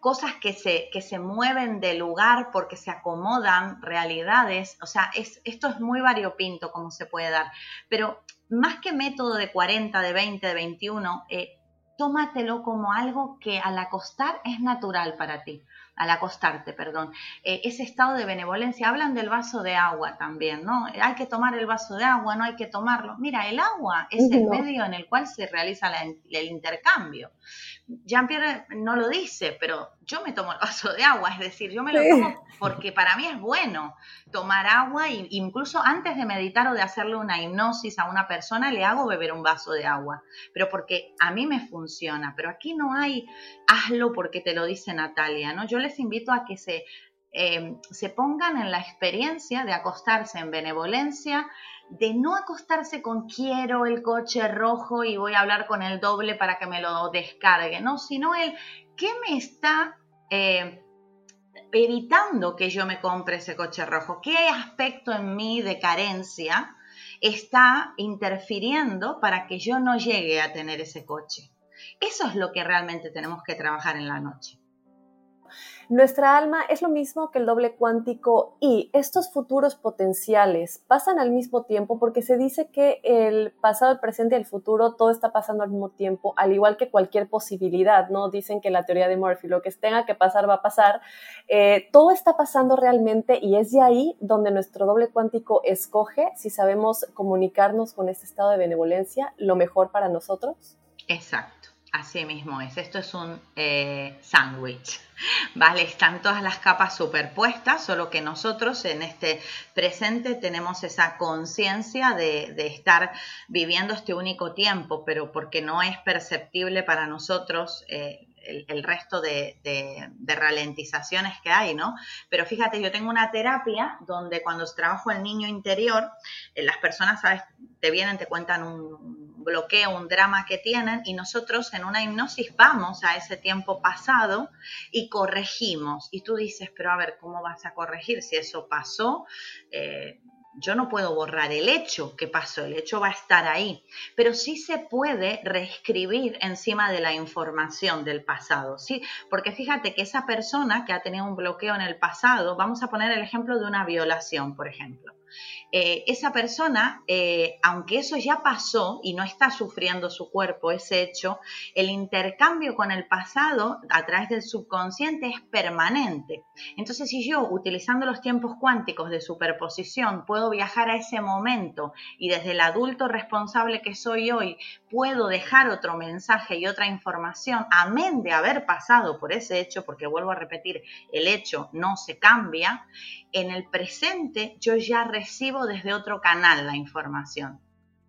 cosas que se, que se mueven de lugar porque se acomodan, realidades, o sea, es, esto es muy variopinto como se puede dar, pero más que método de 40, de 20, de 21, eh, tómatelo como algo que al acostar es natural para ti al acostarte, perdón, eh, ese estado de benevolencia. Hablan del vaso de agua también, ¿no? Hay que tomar el vaso de agua, no hay que tomarlo. Mira, el agua es el medio en el cual se realiza el intercambio. Jean-Pierre no lo dice, pero yo me tomo el vaso de agua, es decir, yo me lo tomo porque para mí es bueno tomar agua e incluso antes de meditar o de hacerle una hipnosis a una persona le hago beber un vaso de agua, pero porque a mí me funciona, pero aquí no hay hazlo porque te lo dice Natalia, ¿no? Yo les invito a que se, eh, se pongan en la experiencia de acostarse en benevolencia, de no acostarse con quiero el coche rojo y voy a hablar con el doble para que me lo descargue, no, sino el qué me está eh, evitando que yo me compre ese coche rojo, qué aspecto en mí de carencia está interfiriendo para que yo no llegue a tener ese coche. Eso es lo que realmente tenemos que trabajar en la noche. Nuestra alma es lo mismo que el doble cuántico y estos futuros potenciales pasan al mismo tiempo porque se dice que el pasado, el presente y el futuro todo está pasando al mismo tiempo, al igual que cualquier posibilidad, ¿no? Dicen que la teoría de Murphy, lo que tenga que pasar va a pasar. Eh, todo está pasando realmente y es de ahí donde nuestro doble cuántico escoge si sabemos comunicarnos con este estado de benevolencia lo mejor para nosotros. Exacto. Así mismo es, esto es un eh, sándwich, ¿vale? Están todas las capas superpuestas, solo que nosotros en este presente tenemos esa conciencia de, estar viviendo este único tiempo, pero porque no es perceptible para nosotros eh, el, resto de, ralentizaciones que hay, ¿no? Pero fíjate, yo tengo una terapia donde cuando trabajo el niño interior, eh, las personas, ¿sabes? Te vienen, te cuentan un bloqueo, un drama que tienen y nosotros en una hipnosis vamos a ese tiempo pasado y corregimos. Y tú dices, pero a ver, ¿cómo vas a corregir si eso pasó? Eh, yo no puedo borrar el hecho que pasó, el hecho va a estar ahí, pero sí se puede reescribir encima de la información del pasado, ¿sí? Porque fíjate que esa persona que ha tenido un bloqueo en el pasado, vamos a poner el ejemplo de una violación, por ejemplo. Eh, esa persona, eh, aunque eso ya pasó y no está sufriendo su cuerpo ese hecho, el intercambio con el pasado a través del subconsciente es permanente. Entonces, si yo, utilizando los tiempos cuánticos de superposición, puedo viajar a ese momento y desde el adulto responsable que soy hoy, puedo dejar otro mensaje y otra información, amén de haber pasado por ese hecho, porque vuelvo a repetir, el hecho no se cambia, en el presente yo ya recibo desde otro canal la información.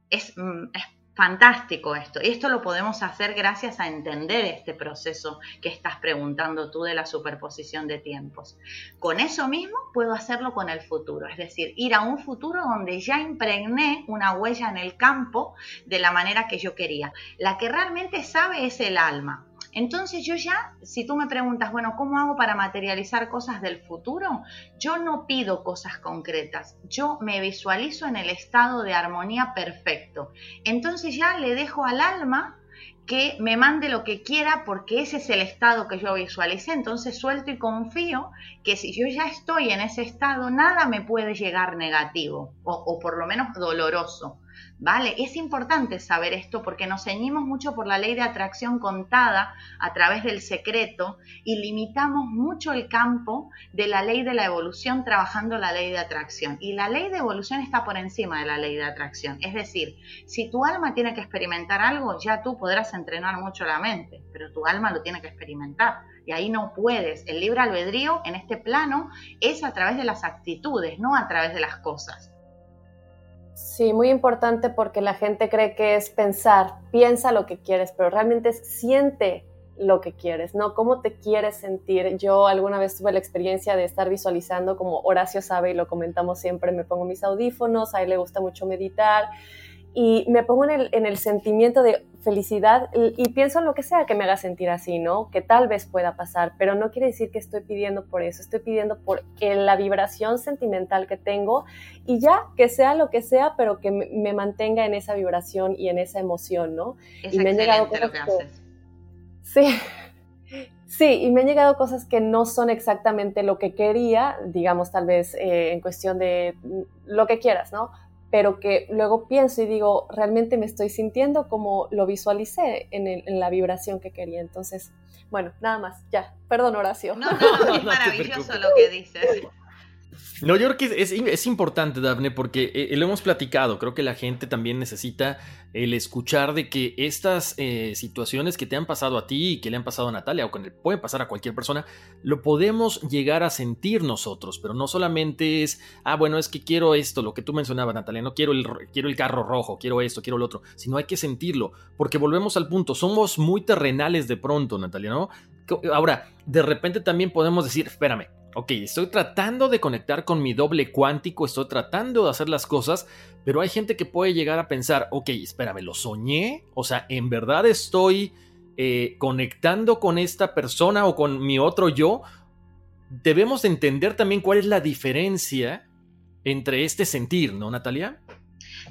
Es, mm, es, fantástico esto. Y esto lo podemos hacer gracias a entender este proceso que estás preguntando tú de la superposición de tiempos. Con eso mismo puedo hacerlo con el futuro, es decir, ir a un futuro donde ya impregné una huella en el campo de la manera que yo quería. La que realmente sabe es el alma. Entonces yo ya, si tú me preguntas, bueno, ¿cómo hago para materializar cosas del futuro? Yo no pido cosas concretas, yo me visualizo en el estado de armonía perfecto. Entonces ya le dejo al alma que me mande lo que quiera porque ese es el estado que yo visualicé. Entonces suelto y confío que si yo ya estoy en ese estado, nada me puede llegar negativo o, o por lo menos doloroso. ¿Vale? Es importante saber esto porque nos ceñimos mucho por la ley de atracción contada a través del secreto y limitamos mucho el campo de la ley de la evolución trabajando la ley de atracción. Y la ley de evolución está por encima de la ley de atracción. Es decir, si tu alma tiene que experimentar algo, ya tú podrás entrenar mucho la mente, pero tu alma lo tiene que experimentar. Y ahí no puedes. El libre albedrío en este plano es a través de las actitudes, no a través de las cosas. Sí, muy importante porque la gente cree que es pensar, piensa lo que quieres, pero realmente siente lo que quieres, ¿no? ¿Cómo te quieres sentir? Yo alguna vez tuve la experiencia de estar visualizando, como Horacio sabe y lo comentamos siempre, me pongo mis audífonos, a él le gusta mucho meditar y me pongo en el, sentimiento de felicidad y, pienso en lo que sea que me haga sentir así, ¿no? Que tal vez pueda pasar, pero no quiere decir que estoy pidiendo por eso, estoy pidiendo por la vibración sentimental que tengo y ya, que sea lo que sea, pero que me, mantenga en esa vibración y en esa emoción, ¿no? y me han llegado cosas que, Sí. Sí, y me han llegado cosas que no son exactamente lo que quería, digamos, tal vez eh, en cuestión de mm, lo que quieras, ¿no? Pero que luego pienso y digo, realmente me estoy sintiendo como lo visualicé en, la vibración que quería. Entonces, bueno, nada más, ya. Perdón, Horacio. No, no, es maravilloso lo que dices. No, yo creo que es, importante, Daphne, porque eh, lo hemos platicado. Creo que la gente también necesita el escuchar de que estas eh, situaciones que te han pasado a ti y que le han pasado a Natalia o que le pueden pasar a cualquier persona, lo podemos llegar a sentir nosotros, pero no solamente es, ah, bueno, es que quiero esto, lo que tú mencionabas, Natalia, no quiero el, quiero el carro rojo, quiero esto, quiero lo otro, sino hay que sentirlo, porque volvemos al punto, somos muy terrenales de pronto, Natalia, ¿no? Ahora, de repente también podemos decir, espérame, ok, estoy tratando de conectar con mi doble cuántico, estoy tratando de hacer las cosas, pero hay gente que puede llegar a pensar, ok, espérame, ¿lo soñé? O sea, ¿en verdad estoy eh, conectando con esta persona o con mi otro yo? Debemos entender también cuál es la diferencia entre este sentir, ¿no, Natalia?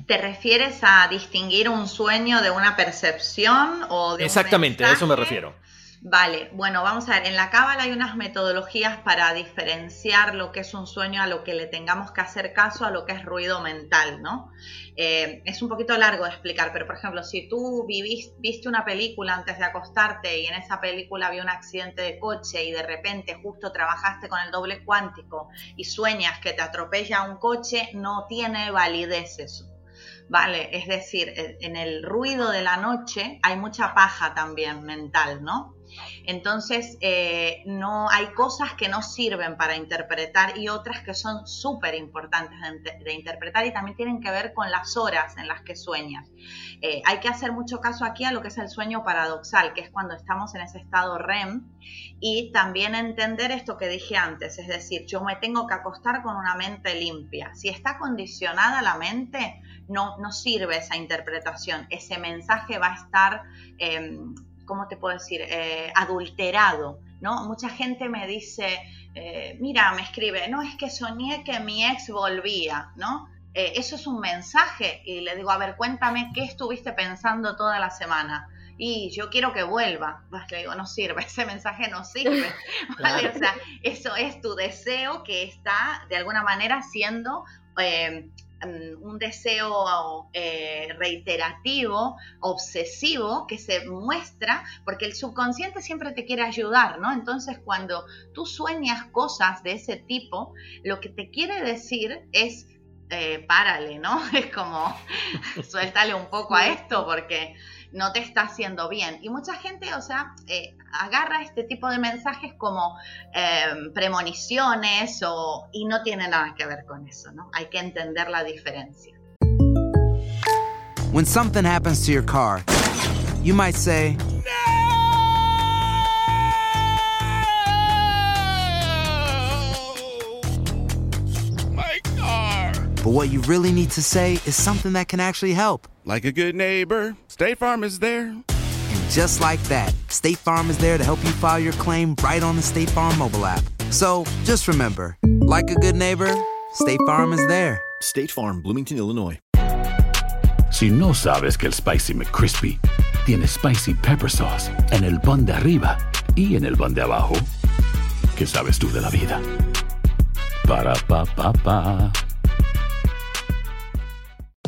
¿Te refieres a distinguir un sueño de una percepción o de Exactamente, a eso me refiero. Vale, bueno, vamos a ver, en la cábala hay unas metodologías para diferenciar lo que es un sueño a lo que le tengamos que hacer caso, a lo que es ruido mental, ¿no? Eh, es un poquito largo de explicar, pero por ejemplo, si tú viste una película antes de acostarte y en esa película había un accidente de coche y de repente justo trabajaste con el doble cuántico y sueñas que te atropella un coche, no tiene validez eso. Vale, es decir, en el ruido de la noche hay mucha paja también mental, ¿no? Entonces, eh, no hay cosas que no sirven para interpretar y otras que son súper importantes de, interpretar y también tienen que ver con las horas en las que sueñas. Eh, hay que hacer mucho caso aquí a lo que es el sueño paradoxal, que es cuando estamos en ese estado REM y también entender esto que dije antes, es decir, yo me tengo que acostar con una mente limpia. Si está condicionada la mente, no, no sirve esa interpretación, ese mensaje va a estar... Em, ¿cómo te puedo decir? Eh, adulterado, ¿no? Mucha gente me dice, eh, mira, me escribe, no, es que soñé que mi ex volvía, ¿no? Eh, eso es un mensaje y le digo, a ver, cuéntame qué estuviste pensando toda la semana. Y yo quiero que vuelva. Pues le digo, no sirve, ese mensaje no sirve. ¿vale? O sea, eso es tu deseo que está de alguna manera siendo un deseo eh, reiterativo, obsesivo, que se muestra, porque el subconsciente siempre te quiere ayudar, ¿no? Entonces, cuando tú sueñas cosas de ese tipo, lo que te quiere decir es, eh, párale, ¿no? Es como, suéltale un poco a esto, porque no te está haciendo bien. Y mucha gente, o sea, eh, agarra este tipo de mensajes como em, premoniciones o, y no tiene nada que ver con eso, ¿no? Hay que entender la diferencia. When something happens to your car, you might say, But what you really need to say is something that can actually help. Like a good neighbor, State Farm is there. And just like that, State Farm is there to help you file your claim right on the State Farm mobile app. So just remember, like a good neighbor, State Farm is there. State Farm, Bloomington, Illinois. Si no sabes que el Spicy McCrispy tiene Spicy Pepper Sauce en el pan de arriba y en el pan de abajo, ¿qué sabes tú de la vida? Para, pa, pa, pa.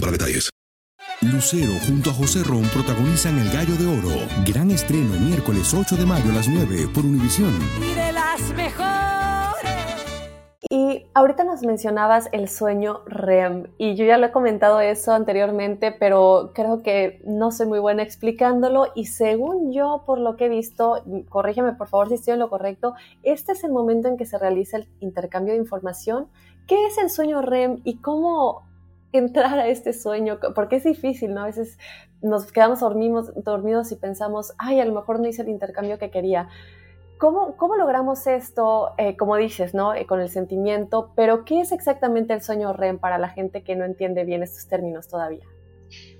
para detalles. Lucero junto a José Ron protagonizan El Gallo de Oro. Gran estreno miércoles 8 de mayo a las 9 por Univisión. Y de las mejores. Y ahorita nos mencionabas el sueño REM y yo ya lo he comentado eso anteriormente, pero creo que no soy muy buena explicándolo y según yo, por lo que he visto, corrígeme por favor si estoy en lo correcto, este es el momento en que se realiza el intercambio de información. ¿Qué es el sueño REM y cómo entrar a este sueño, porque es difícil, ¿no? A veces nos quedamos dormimos, dormidos y pensamos, ay, a lo mejor no hice el intercambio que quería. ¿Cómo, cómo logramos esto, eh, como dices, ¿no? Eh, con el sentimiento, pero ¿qué es exactamente el sueño REM para la gente que no entiende bien estos términos todavía?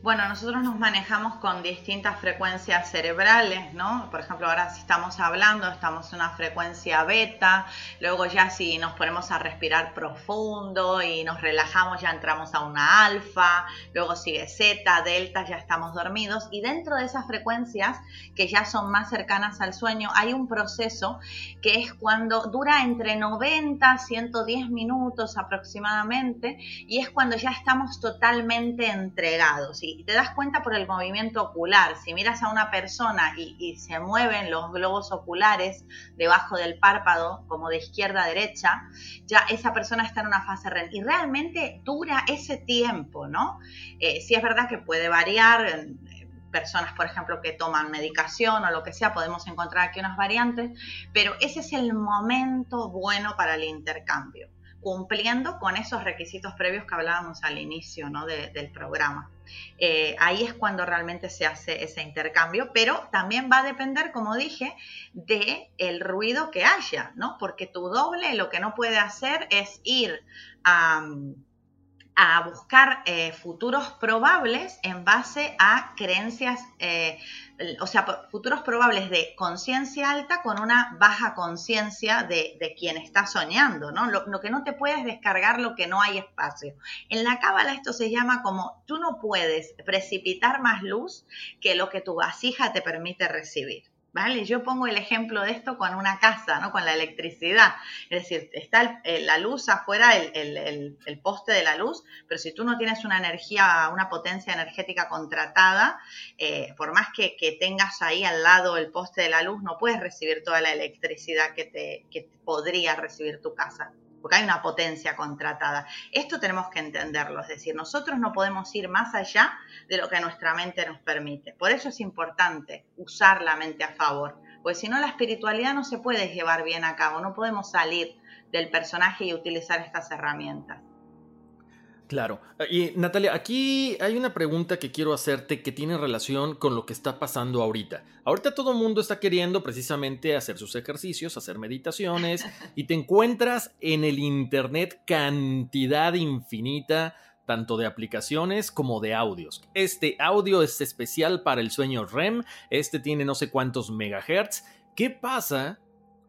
Bueno, nosotros nos manejamos con distintas frecuencias cerebrales, ¿no? Por ejemplo, ahora si estamos hablando, estamos en una frecuencia beta, luego ya si nos ponemos a respirar profundo y nos relajamos, ya entramos a una alfa, luego sigue zeta, delta, ya estamos dormidos y dentro de esas frecuencias que ya son más cercanas al sueño, hay un proceso que es cuando dura entre 90 a 110 minutos aproximadamente y es cuando ya estamos totalmente entregados y te das cuenta por el movimiento ocular. Si miras a una persona y, se mueven los globos oculares debajo del párpado, como de izquierda a derecha, ya esa persona está en una fase REM. Y realmente dura ese tiempo, ¿no? Eh, si es verdad que puede variar, personas, por ejemplo, que toman medicación o lo que sea, podemos encontrar aquí unas variantes, pero ese es el momento bueno para el intercambio cumpliendo con esos requisitos previos que hablábamos al inicio ¿no? del programa. Eh, ahí es cuando realmente se hace ese intercambio, pero también va a depender, como dije, de el ruido que haya, ¿no? Porque tu doble lo que no puede hacer es ir a buscar eh, futuros probables en base a creencias, eh, o sea, futuros probables de conciencia alta con una baja conciencia de, quien está soñando, ¿no? Lo, que no te puedes descargar lo que no hay espacio. En la cábala esto se llama como tú no puedes precipitar más luz que lo que tu vasija te permite recibir. ¿Vale? Yo pongo el ejemplo de esto con una casa, ¿no? Con la electricidad. Es decir, está la luz afuera, el, poste de la luz, pero si tú no tienes una energía, una potencia energética contratada, eh, por más que, tengas ahí al lado el poste de la luz, no puedes recibir toda la electricidad que, te, que podría recibir tu casa porque hay una potencia contratada. Esto tenemos que entenderlo, es decir, nosotros no podemos ir más allá de lo que nuestra mente nos permite. Por eso es importante usar la mente a favor, porque si no la espiritualidad no se puede llevar bien a cabo, no podemos salir del personaje y utilizar estas herramientas. Claro. Y Natalia, aquí hay una pregunta que quiero hacerte que tiene relación con lo que está pasando ahorita. Ahorita todo el mundo está queriendo precisamente hacer sus ejercicios, hacer meditaciones, y te encuentras en el Internet cantidad infinita tanto de aplicaciones como de audios. Este audio es especial para el sueño REM, este tiene no sé cuántos megahertz. ¿Qué pasa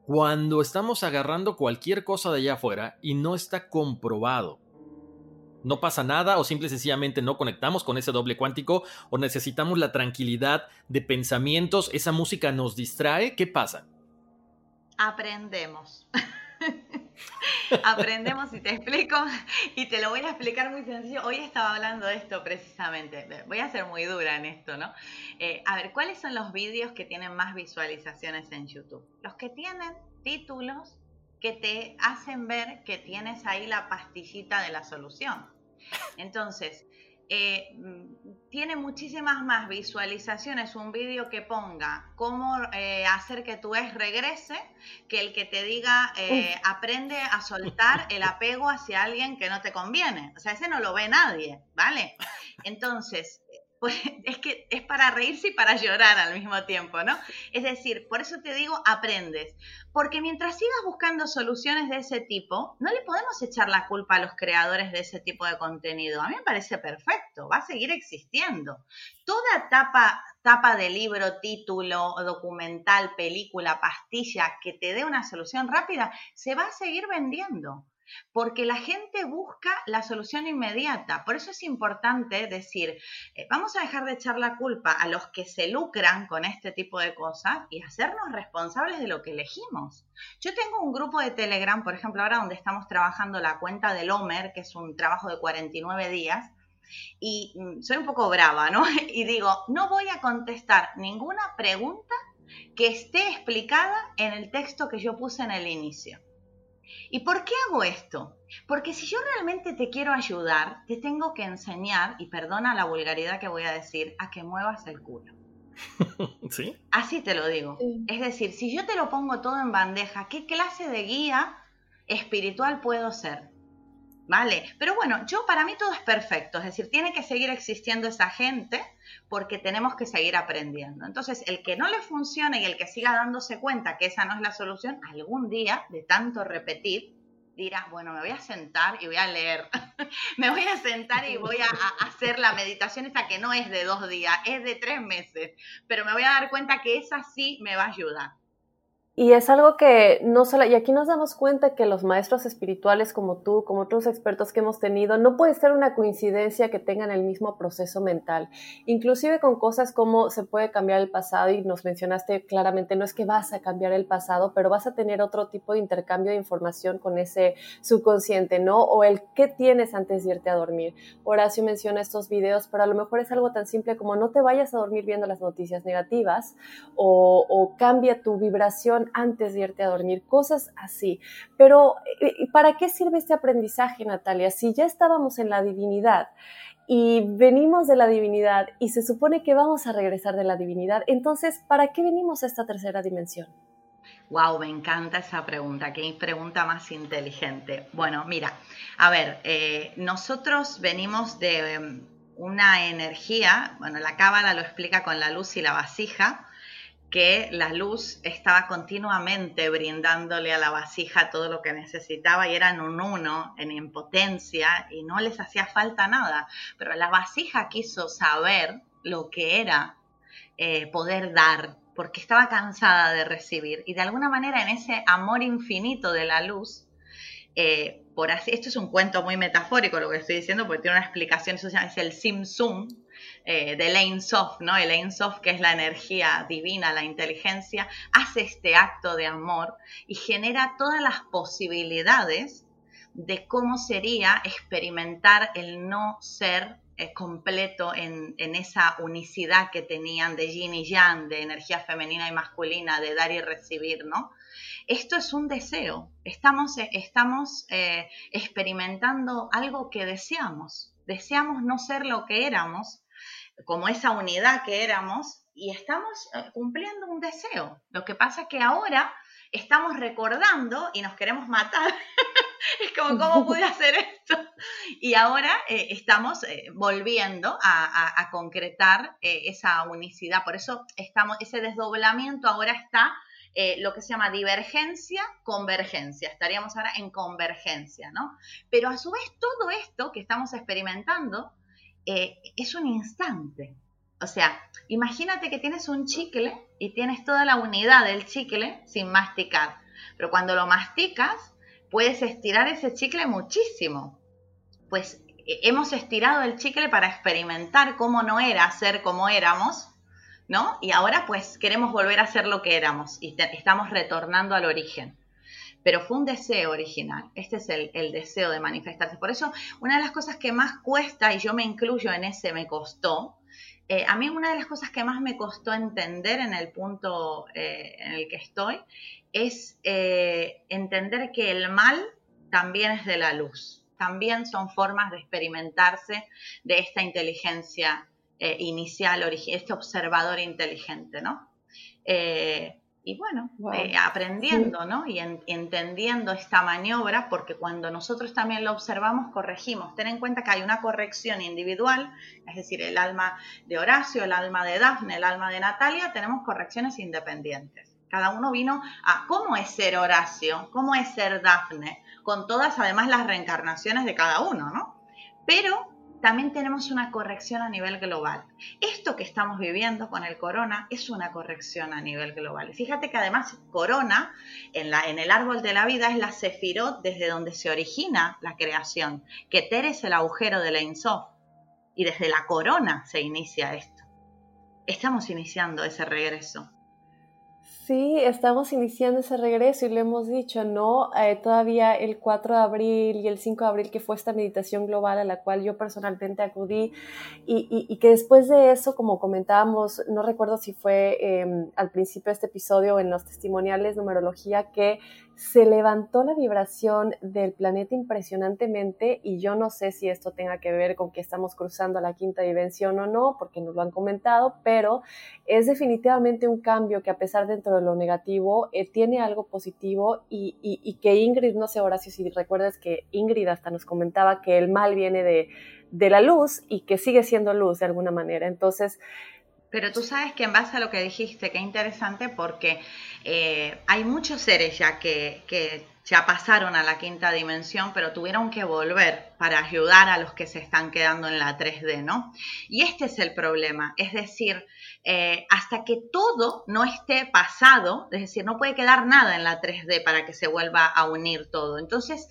cuando estamos agarrando cualquier cosa de allá afuera y no está comprobado? No pasa nada o simple y sencillamente no conectamos con ese doble cuántico o necesitamos la tranquilidad de pensamientos, esa música nos distrae, ¿qué pasa? Aprendemos. Aprendemos y te explico y te lo voy a explicar muy sencillo. Hoy estaba hablando de esto precisamente. Voy a ser muy dura en esto, ¿no? Eh, a ver, ¿cuáles son los vídeos que tienen más visualizaciones en YouTube? Los que tienen títulos que te hacen ver que tienes ahí la pastillita de la solución. Entonces, eh, tiene muchísimas más visualizaciones un vídeo que ponga cómo eh, hacer que tu ex regrese que el que te diga eh, aprende a soltar el apego hacia alguien que no te conviene. O sea, ese no lo ve nadie, ¿vale? Entonces, pues es que es para reírse y para llorar al mismo tiempo, ¿no? Es decir, por eso te digo, aprendes. Porque mientras sigas buscando soluciones de ese tipo, no le podemos echar la culpa a los creadores de ese tipo de contenido. A mí me parece perfecto, va a seguir existiendo. Toda tapa, tapa de libro, título, documental, película, pastilla que te dé una solución rápida, se va a seguir vendiendo porque la gente busca la solución inmediata. Por eso es importante decir, eh, vamos a dejar de echar la culpa a los que se lucran con este tipo de cosas y hacernos responsables de lo que elegimos. Yo tengo un grupo de Telegram, por ejemplo, ahora donde estamos trabajando la cuenta del Homer, que es un trabajo de 49 días, y mm, soy un poco brava, ¿no? Y digo, no voy a contestar ninguna pregunta que esté explicada en el texto que yo puse en el inicio. ¿Y por qué hago esto? Porque si yo realmente te quiero ayudar, te tengo que enseñar, y perdona la vulgaridad que voy a decir, a que muevas el culo. ¿Sí? Así te lo digo. Es decir, si yo te lo pongo todo en bandeja, ¿qué clase de guía espiritual puedo ser? ¿Vale? Pero bueno, yo para mí todo es perfecto, es decir, tiene que seguir existiendo esa gente porque tenemos que seguir aprendiendo. Entonces, el que no le funcione y el que siga dándose cuenta que esa no es la solución, algún día, de tanto repetir, dirá, bueno, me voy a sentar y voy a leer, me voy a sentar y voy a, hacer la meditación esa que no es de dos días, es de tres meses, pero me voy a dar cuenta que esa sí me va a ayudar. Y es algo que no solo, y aquí nos damos cuenta que los maestros espirituales como tú, como otros expertos que hemos tenido, no puede ser una coincidencia que tengan el mismo proceso mental. Inclusive con cosas como se puede cambiar el pasado y nos mencionaste claramente, no es que vas a cambiar el pasado, pero vas a tener otro tipo de intercambio de información con ese subconsciente, ¿no? O el qué tienes antes de irte a dormir. Horacio menciona estos videos, pero a lo mejor es algo tan simple como no te vayas a dormir viendo las noticias negativas o, o cambia tu vibración antes de irte a dormir, cosas así. Pero, eh, ¿para qué sirve este aprendizaje, Natalia? Si ya estábamos en la divinidad y venimos de la divinidad y se supone que vamos a regresar de la divinidad, entonces, ¿para qué venimos a esta tercera dimensión? Wow, me encanta esa pregunta, qué pregunta más inteligente. Bueno, mira, a ver, eh, nosotros venimos de em, una energía, bueno, la cábala lo explica con la luz y la vasija, que la luz estaba continuamente brindándole a la vasija todo lo que necesitaba y eran un uno en impotencia y no les hacía falta nada. Pero la vasija quiso saber lo que era eh, poder dar, porque estaba cansada de recibir. Y de alguna manera en ese amor infinito de la luz, eh, por así, esto es un cuento muy metafórico lo que estoy diciendo, porque tiene una explicación, eso es el Sim Sum, eh, de Soft, ¿no? El Soft, que es la energía divina, la inteligencia, hace este acto de amor y genera todas las posibilidades de cómo sería experimentar el no ser eh, completo en, esa unicidad que tenían de yin y yang, de energía femenina y masculina, de dar y recibir, ¿no? Esto es un deseo, estamos, eh, estamos eh, experimentando algo que deseamos, deseamos no ser lo que éramos, como esa unidad que éramos, y estamos cumpliendo un deseo. Lo que pasa es que ahora estamos recordando y nos queremos matar es como, ¿cómo pude hacer esto? Y ahora eh, estamos eh, volviendo a, concretar eh, esa unicidad. Por eso estamos, ese desdoblamiento ahora está lo que se llama divergencia, convergencia. Estaríamos ahora en convergencia, ¿no? Pero a su vez todo esto que estamos experimentando es un instante. O sea, imagínate que tienes un chicle y tienes toda la unidad del chicle sin masticar. Pero cuando lo masticas, puedes estirar ese chicle muchísimo. Pues eh, hemos estirado el chicle para experimentar cómo no era ser como éramos, ¿no? Y ahora pues queremos volver a ser lo que éramos y estamos retornando al origen. Pero fue un deseo original, este es el, deseo de manifestarse. Por eso, una de las cosas que más cuesta, y yo me incluyo en ese, me costó, eh, a mí una de las cosas que más me costó entender en el punto eh, en el que estoy es eh, entender que el mal también es de la luz, también son formas de experimentarse de esta inteligencia inicial, este observador inteligente, ¿no? Y bueno, aprendiendo, ¿no? Y entendiendo esta maniobra, porque cuando nosotros también lo observamos, corregimos. Ten en cuenta que hay una corrección individual, es decir, el alma de Horacio, el alma de Dafne, el alma de Natalia, tenemos correcciones independientes. Cada uno vino a cómo es ser Horacio, cómo es ser Dafne, con todas además las reencarnaciones de cada uno, ¿no? Pero también tenemos una corrección a nivel global. Esto que estamos viviendo con el corona es una corrección a nivel global. Y fíjate que además corona en, el árbol de la vida es la sefirot desde donde se origina la creación, que Ter es el agujero de la Insof. Y desde la corona se inicia esto. Estamos iniciando ese regreso. Sí, estamos iniciando ese regreso y lo hemos dicho, ¿no? Eh, todavía el 4 de abril y el 5 de abril, que fue esta meditación global a la cual yo personalmente acudí, y, que después de eso, como comentábamos, no recuerdo si fue em, al principio de este episodio o en los testimoniales numerología, que se levantó la vibración del planeta impresionantemente y yo no sé si esto tenga que ver con que estamos cruzando la quinta dimensión o no, porque nos lo han comentado, pero es definitivamente un cambio que a pesar dentro de lo negativo eh, tiene algo positivo y, y, que Ingrid, no sé Horacio si recuerdas que Ingrid hasta nos comentaba que el mal viene de, de la luz y que sigue siendo luz de alguna manera. Entonces, pero tú sabes que en base a lo que dijiste, qué interesante porque eh, hay muchos seres ya que, que ya pasaron a la quinta dimensión, pero tuvieron que volver para ayudar a los que se están quedando en la 3D, ¿no? Y este es el problema, es decir, eh, hasta que todo no esté pasado, es decir, no puede quedar nada en la 3D para que se vuelva a unir todo. Entonces,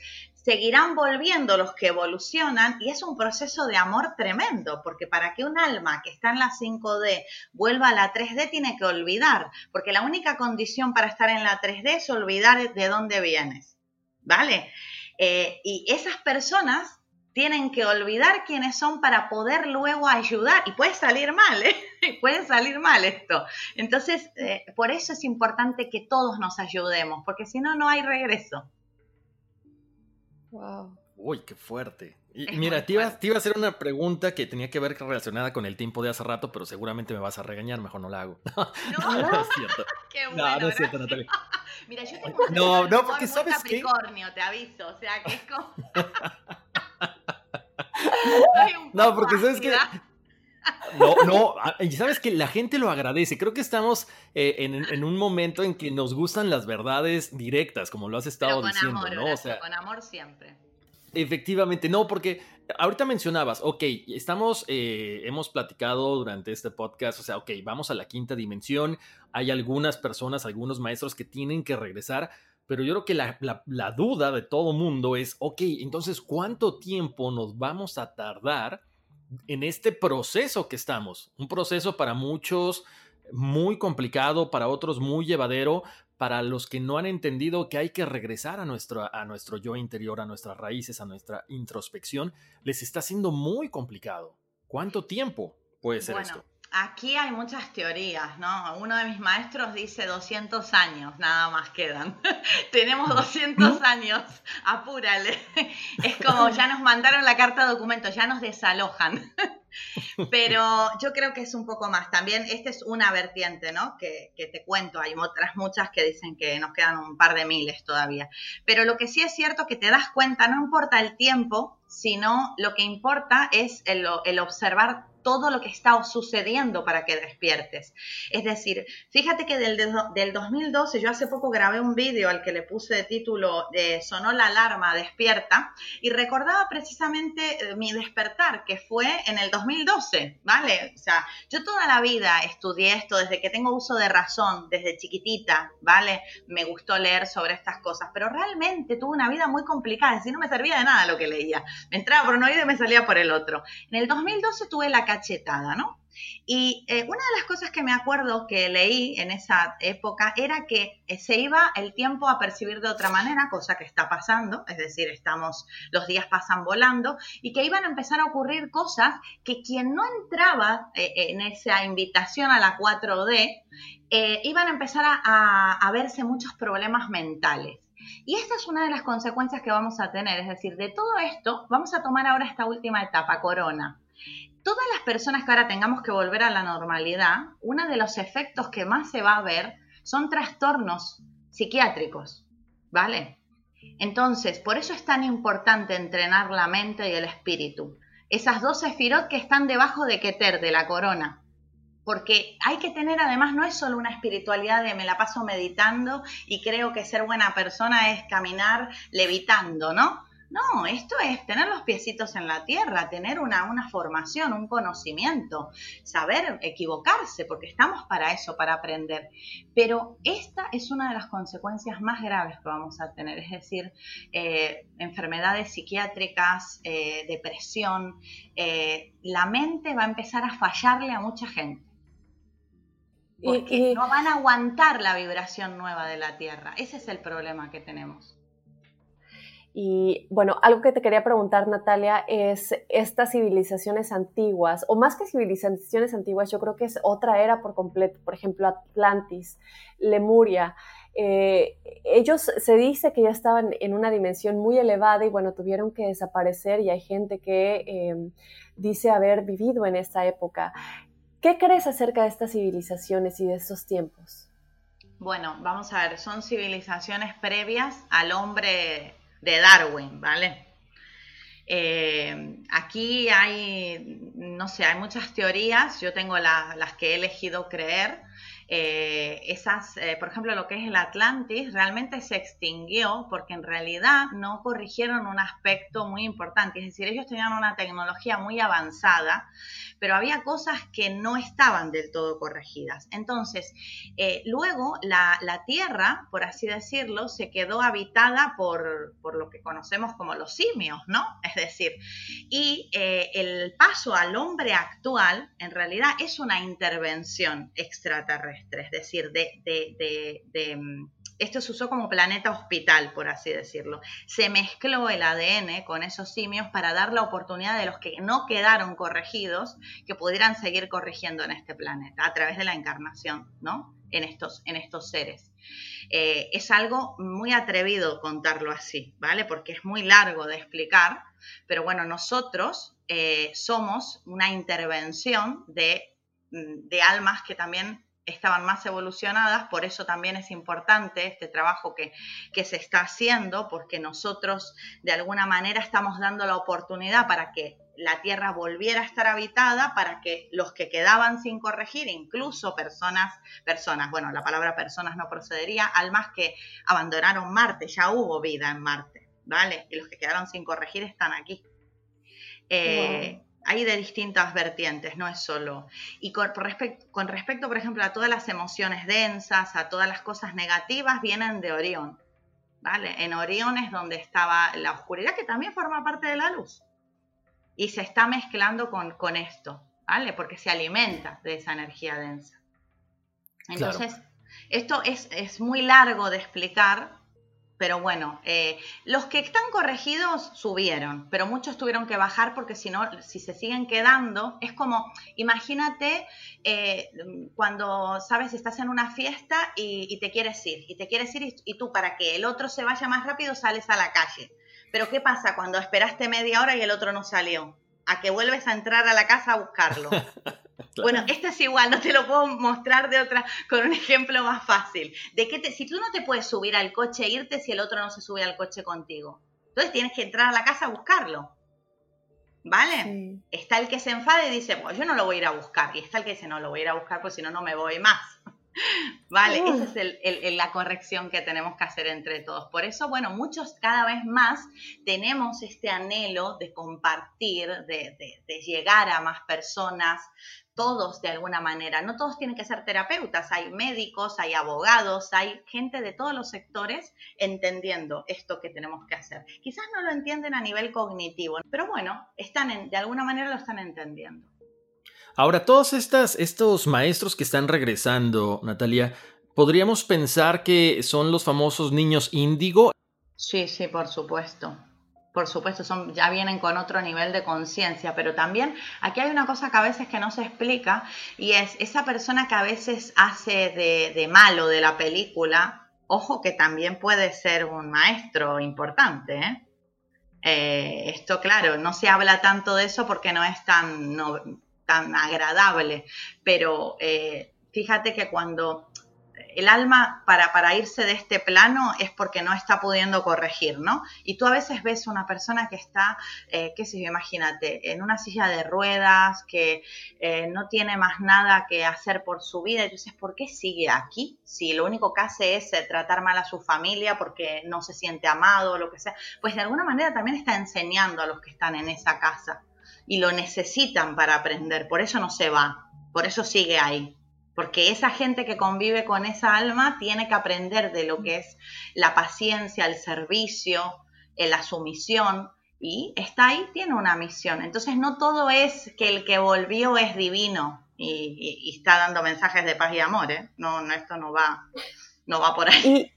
seguirán volviendo los que evolucionan y es un proceso de amor tremendo, porque para que un alma que está en la 5D vuelva a la 3D tiene que olvidar, porque la única condición para estar en la 3D es olvidar de dónde vienes, ¿vale? Eh, y esas personas tienen que olvidar quiénes son para poder luego ayudar. Y puede salir mal, ¿eh? puede salir mal esto. Entonces, eh, por eso es importante que todos nos ayudemos, porque si no, no hay regreso. Wow. Uy, qué fuerte. Y, mira, te iba, a hacer una pregunta que tenía que ver relacionada con el tiempo de hace rato, pero seguramente me vas a regañar, mejor no la hago. No, no, es cierto. Qué bueno, no, no es cierto, Natalia. Mira, yo tengo no, no, porque sabes Capricornio, te aviso, o sea que es como... no, porque sabes que no, no, ah, y sabes que la gente lo agradece. Creo que estamos eh, en, un momento en que nos gustan las verdades directas, como lo has estado diciendo, ¿no? o sea, con amor siempre. Efectivamente, no, porque ahorita mencionabas, ok, estamos, eh, hemos platicado durante este podcast, o sea, ok, vamos a la quinta dimensión, hay algunas personas, algunos maestros que tienen que regresar, pero yo creo que la, la duda de todo mundo es, ok, entonces, ¿cuánto tiempo nos vamos a tardar en este proceso que estamos. Un proceso para muchos muy complicado, para otros muy llevadero, para los que no han entendido que hay que regresar a nuestro, a nuestro yo interior, a nuestras raíces, a nuestra introspección, les está siendo muy complicado. ¿Cuánto tiempo puede ser esto? Aquí hay muchas teorías, ¿no? Uno de mis maestros dice 200 años, nada más quedan. Tenemos 200 años, apúrale. Es como ya nos mandaron la carta de documento, ya nos desalojan. Pero yo creo que es un poco más. También esta es una vertiente, ¿no? Que, te cuento. Hay otras muchas que dicen que nos quedan un par de miles todavía. Pero lo que sí es cierto que te das cuenta, no importa el tiempo, sino lo que importa es el, observar todo lo que está sucediendo para que despiertes. Es decir, fíjate que del, del 2012, yo hace poco grabé un vídeo al que le puse de título de Sonó la alarma, despierta, y recordaba precisamente eh, mi despertar, que fue en el 2012, ¿vale? O sea, yo toda la vida estudié esto desde que tengo uso de razón, desde chiquitita, ¿vale? Me gustó leer sobre estas cosas, pero realmente tuve una vida muy complicada, decir, no me servía de nada lo que leía. Me entraba por un oído y me salía por el otro. En el 2012 tuve la cachetada, ¿no? Y eh, una de las cosas que me acuerdo que leí en esa época era que eh, se iba el tiempo a percibir de otra manera, cosa que está pasando, es decir, estamos, los días pasan volando, y que iban a empezar a ocurrir cosas que quien no entraba eh, en esa invitación a la 4D, iban a empezar a, a verse muchos problemas mentales. Y esta es una de las consecuencias que vamos a tener, es decir, de todo esto, vamos a tomar ahora esta última etapa, corona todas las personas que ahora tengamos que volver a la normalidad, uno de los efectos que más se va a ver son trastornos psiquiátricos, ¿vale? Entonces, por eso es tan importante entrenar la mente y el espíritu. Esas dos sefirot que están debajo de Keter, de la corona. Porque hay que tener, además, no es solo una espiritualidad de me la paso meditando y creo que ser buena persona es caminar levitando, ¿no? No, esto es tener los piecitos en la tierra, tener una, una, formación, un conocimiento, saber equivocarse, porque estamos para eso, para aprender. Pero esta es una de las consecuencias más graves que vamos a tener, es decir, eh, enfermedades psiquiátricas, eh, depresión. Eh, la mente va a empezar a fallarle a mucha gente. Porque no van a aguantar la vibración nueva de la tierra. Ese es el problema que tenemos. Y bueno, algo que te quería preguntar, Natalia, es estas civilizaciones antiguas, o más que civilizaciones antiguas, yo creo que es otra era por completo, por ejemplo, Atlantis, Lemuria. Eh, ellos se dice que ya estaban en una dimensión muy elevada y bueno, tuvieron que desaparecer y hay gente que em, dice haber vivido en esta época. ¿Qué crees acerca de estas civilizaciones y de estos tiempos? Bueno, vamos a ver, son civilizaciones previas al hombre de Darwin, ¿vale? Eh, aquí hay, no sé, hay muchas teorías, yo tengo las que he elegido creer. Eh, esas, eh, por ejemplo, lo que es el Atlantis realmente se extinguió porque en realidad no corrigieron un aspecto muy importante, es decir, ellos tenían una tecnología muy avanzada pero había cosas que no estaban del todo corregidas. Entonces, eh, luego la, Tierra, por así decirlo, se quedó habitada por, lo que conocemos como los simios, ¿no? Es decir, y eh, el paso al hombre actual, en realidad, es una intervención extraterrestre, es decir, de, de mm, esto se usó como planeta hospital, por así decirlo. Se mezcló el ADN con esos simios para dar la oportunidad de los que no quedaron corregidos que pudieran seguir corrigiendo en este planeta a través de la encarnación, ¿no? En estos, en estos seres. Eh, es algo muy atrevido contarlo así, ¿vale? Porque es muy largo de explicar, pero bueno, nosotros eh, somos una intervención de, mm, de almas que también estaban más evolucionadas, por eso también es importante este trabajo que, que, se está haciendo, porque nosotros de alguna manera estamos dando la oportunidad para que la Tierra volviera a estar habitada, para que los que quedaban sin corregir, incluso personas, personas, bueno, la palabra personas no procedería, almas que abandonaron Marte, ya hubo vida en Marte, ¿vale? Y los que quedaron sin corregir están aquí. Eh, hay de distintas vertientes, no es solo. Y con, con respecto, por ejemplo, a todas las emociones densas, a todas las cosas negativas, vienen de Orión. ¿Vale? En Orión es donde estaba la oscuridad, que también forma parte de la luz. y se está mezclando con, con esto, ¿vale? Porque se alimenta de esa energía densa. Entonces, esto es, es muy largo de explicar, pero bueno, eh, los que están corregidos subieron, pero muchos tuvieron que bajar porque si no, si se siguen quedando, es como, imagínate eh, cuando, sabes, estás en una fiesta y, te quieres ir, y te quieres ir y, tú para que el otro se vaya más rápido sales a la calle. Pero ¿qué pasa cuando esperaste media hora y el otro no salió? A que vuelves a entrar a la casa a buscarlo. Bueno, esto es igual, no te lo puedo mostrar de otra, con un ejemplo más fácil. De que si tú no te puedes subir al coche e irte si el otro no se sube al coche contigo. Entonces tienes que entrar a la casa a buscarlo. ¿Vale? Está el que se enfada y dice, pues yo no lo voy a ir a buscar. Y está el que dice, no, lo voy a ir a buscar, pues si no, no me voy más. Vale, esa es la corrección que tenemos que hacer entre todos. Por eso, bueno, muchos cada vez más tenemos este anhelo de compartir, de, de llegar a más personas, todos de alguna manera. No todos tienen que ser terapeutas, hay médicos, hay abogados, hay gente de todos los sectores entendiendo esto que tenemos que hacer. Quizás no lo entienden a nivel cognitivo, pero bueno, están de alguna manera lo están entendiendo. Ahora, todos estas, estos maestros que están regresando, Natalia, ¿podríamos pensar que son los famosos niños índigo? Sí, sí, por supuesto por supuesto, son, ya vienen con otro nivel de conciencia, pero también aquí hay una cosa que a veces que no se explica y es esa persona que a veces hace de, malo de la película, ojo que también puede ser un maestro importante. ¿eh? Eh, esto, claro, no se habla tanto de eso porque no es tan, tan agradable, pero eh, fíjate que cuando el alma para, para irse de este plano es porque no está pudiendo corregir, ¿no? Y tú a veces ves una persona que está, eh, qué sé yo, imagínate, en una silla de ruedas, que eh, no tiene más nada que hacer por su vida, y tú dices, ¿por qué sigue aquí? Si lo único que hace es eh, tratar mal a su familia porque no se siente amado lo que sea, pues de alguna manera también está enseñando a los que están en esa casa y lo necesitan para aprender, por eso no se va, por eso sigue ahí porque esa gente que convive con esa alma tiene que aprender de lo que es la paciencia, el servicio, la sumisión, y está ahí, tiene una misión. Entonces no todo es que el que volvió es divino y, está dando mensajes de paz y amor, ¿eh? No, no esto no va, no va por ahí.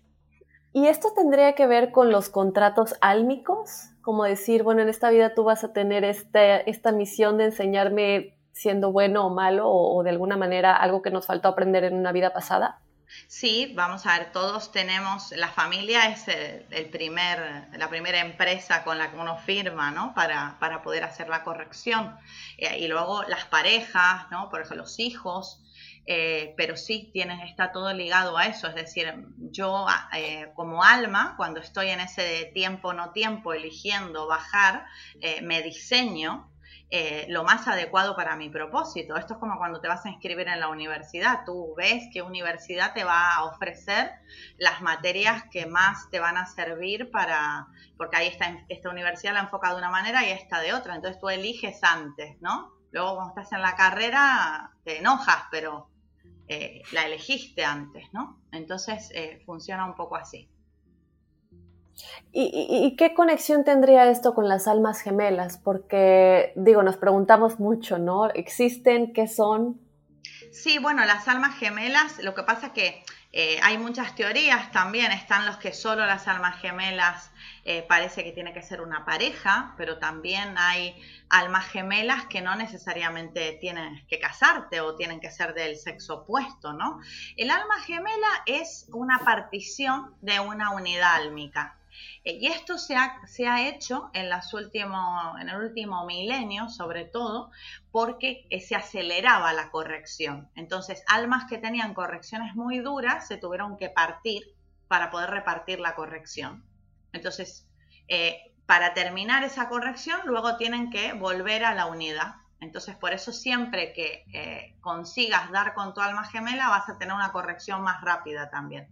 ¿Y, ¿Y esto tendría que ver con los contratos álmicos? Como decir, bueno, en esta vida tú vas a tener esta misión de enseñarme siendo bueno o malo o, de alguna manera algo que nos faltó aprender en una vida pasada? Sí, vamos a ver, todos tenemos, la familia es el, primer, la primera empresa con la que uno firma, ¿no? Para, para poder hacer la corrección. Eh, y luego las parejas, ¿no? Por ejemplo, los hijos. Eh, pero sí, tienes, está todo ligado a eso. Es decir, yo eh, como alma, cuando estoy en ese tiempo, no tiempo, eligiendo bajar, me diseño eh, lo más adecuado para mi propósito. Esto es como cuando te vas a inscribir en la universidad. Tú ves qué universidad te va a ofrecer las materias que más te van a servir para, porque ahí está, esta universidad la enfoca de una manera y esta de otra. Entonces tú eliges antes, ¿no? Luego cuando estás en la carrera te enojas, pero eh, la elegiste antes, ¿no? Entonces eh, funciona un poco así. ¿Y, qué conexión tendría esto con las almas gemelas? Porque, digo, nos preguntamos mucho, ¿no? ¿Existen? ¿Qué son? Sí, bueno, las almas gemelas, lo que pasa que eh, hay muchas teorías también, están los que solo las almas gemelas eh, parece que tiene que ser una pareja, pero también hay almas gemelas que no necesariamente tienen que casarte o tienen que ser del sexo opuesto, ¿no? El alma gemela es una partición de una unidad álmica. Eh, y esto se ha, hecho en, las en el último milenio, sobre todo, porque eh, se aceleraba la corrección. Entonces, almas que tenían correcciones muy duras se tuvieron que partir para poder repartir la corrección. Entonces, eh, para terminar esa corrección, luego tienen que volver a la unidad. Entonces, por eso siempre que consigas dar con tu alma gemela, vas a tener una corrección más rápida también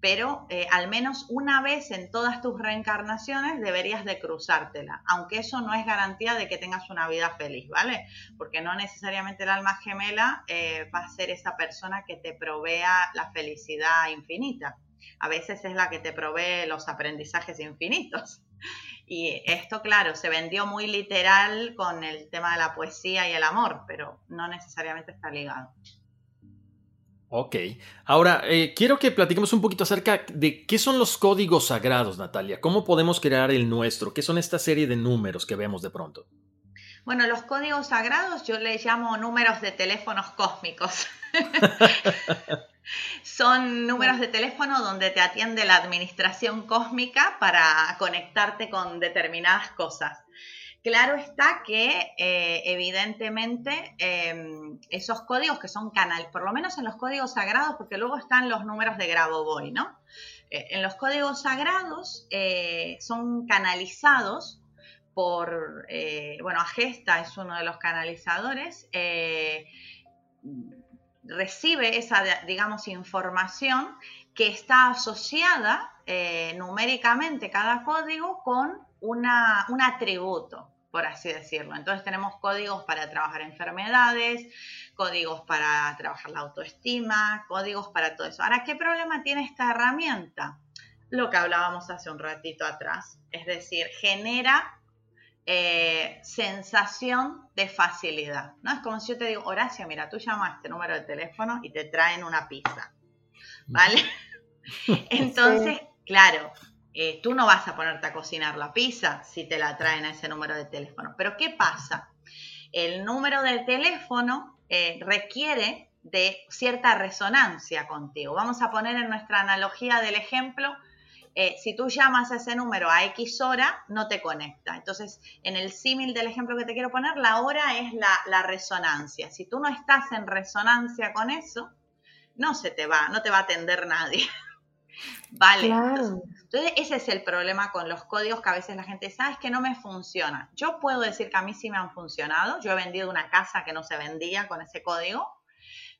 pero eh, al menos una vez en todas tus reencarnaciones deberías de cruzártela, aunque eso no es garantía de que tengas una vida feliz, ¿vale? Porque no necesariamente el alma gemela eh, va a ser esa persona que te provea la felicidad infinita. a veces es la que te provee los aprendizajes infinitos. Y esto, claro, se vendió muy literal con el tema de la poesía y el amor, pero no necesariamente está ligado. Ok. Ahora, eh, quiero que platiquemos un poquito acerca de qué son los códigos sagrados, Natalia. ¿Cómo podemos crear el nuestro? ¿Qué son esta serie de números que vemos de pronto? Bueno, los códigos sagrados yo les llamo números de teléfonos cósmicos. son números de teléfono donde te atiende la administración cósmica para conectarte con determinadas cosas. Claro está que eh, evidentemente em, esos códigos que son canal, por lo menos en los códigos sagrados, porque luego están los números de Grabovoi, ¿no? Eh, en los códigos sagrados eh, son canalizados por, bueno, Agesta es uno de los canalizadores, recibe esa, digamos, información que está asociada numéricamente cada código con una, un atributo por así decirlo. Entonces tenemos códigos para trabajar enfermedades, códigos para trabajar la autoestima, códigos para todo eso. Ahora, ¿qué problema tiene esta herramienta? Lo que hablábamos hace un ratito atrás, es decir, genera eh, sensación de facilidad. ¿no? Es como si yo te digo, Horacio, mira, tú llamas este número de teléfono y te traen una pizza. ¿Vale? Entonces, claro, eh, tú no vas a ponerte a cocinar la pizza si te la traen a ese número de teléfono. Pero ¿qué pasa? El número de teléfono eh, requiere de cierta resonancia contigo. Vamos a poner en nuestra analogía del ejemplo, eh, si tú llamas a ese número a X hora, no te conecta. Entonces, en el símil del ejemplo que te quiero poner, la hora es la, la resonancia. Si tú no estás en resonancia con eso, no se te va, no te va a atender nadie. Vale. Entonces, ese es el problema con los códigos que a veces la gente sabe, es que no me funciona. Yo puedo decir que a mí sí me han funcionado. Yo he vendido una casa que no se vendía con ese código,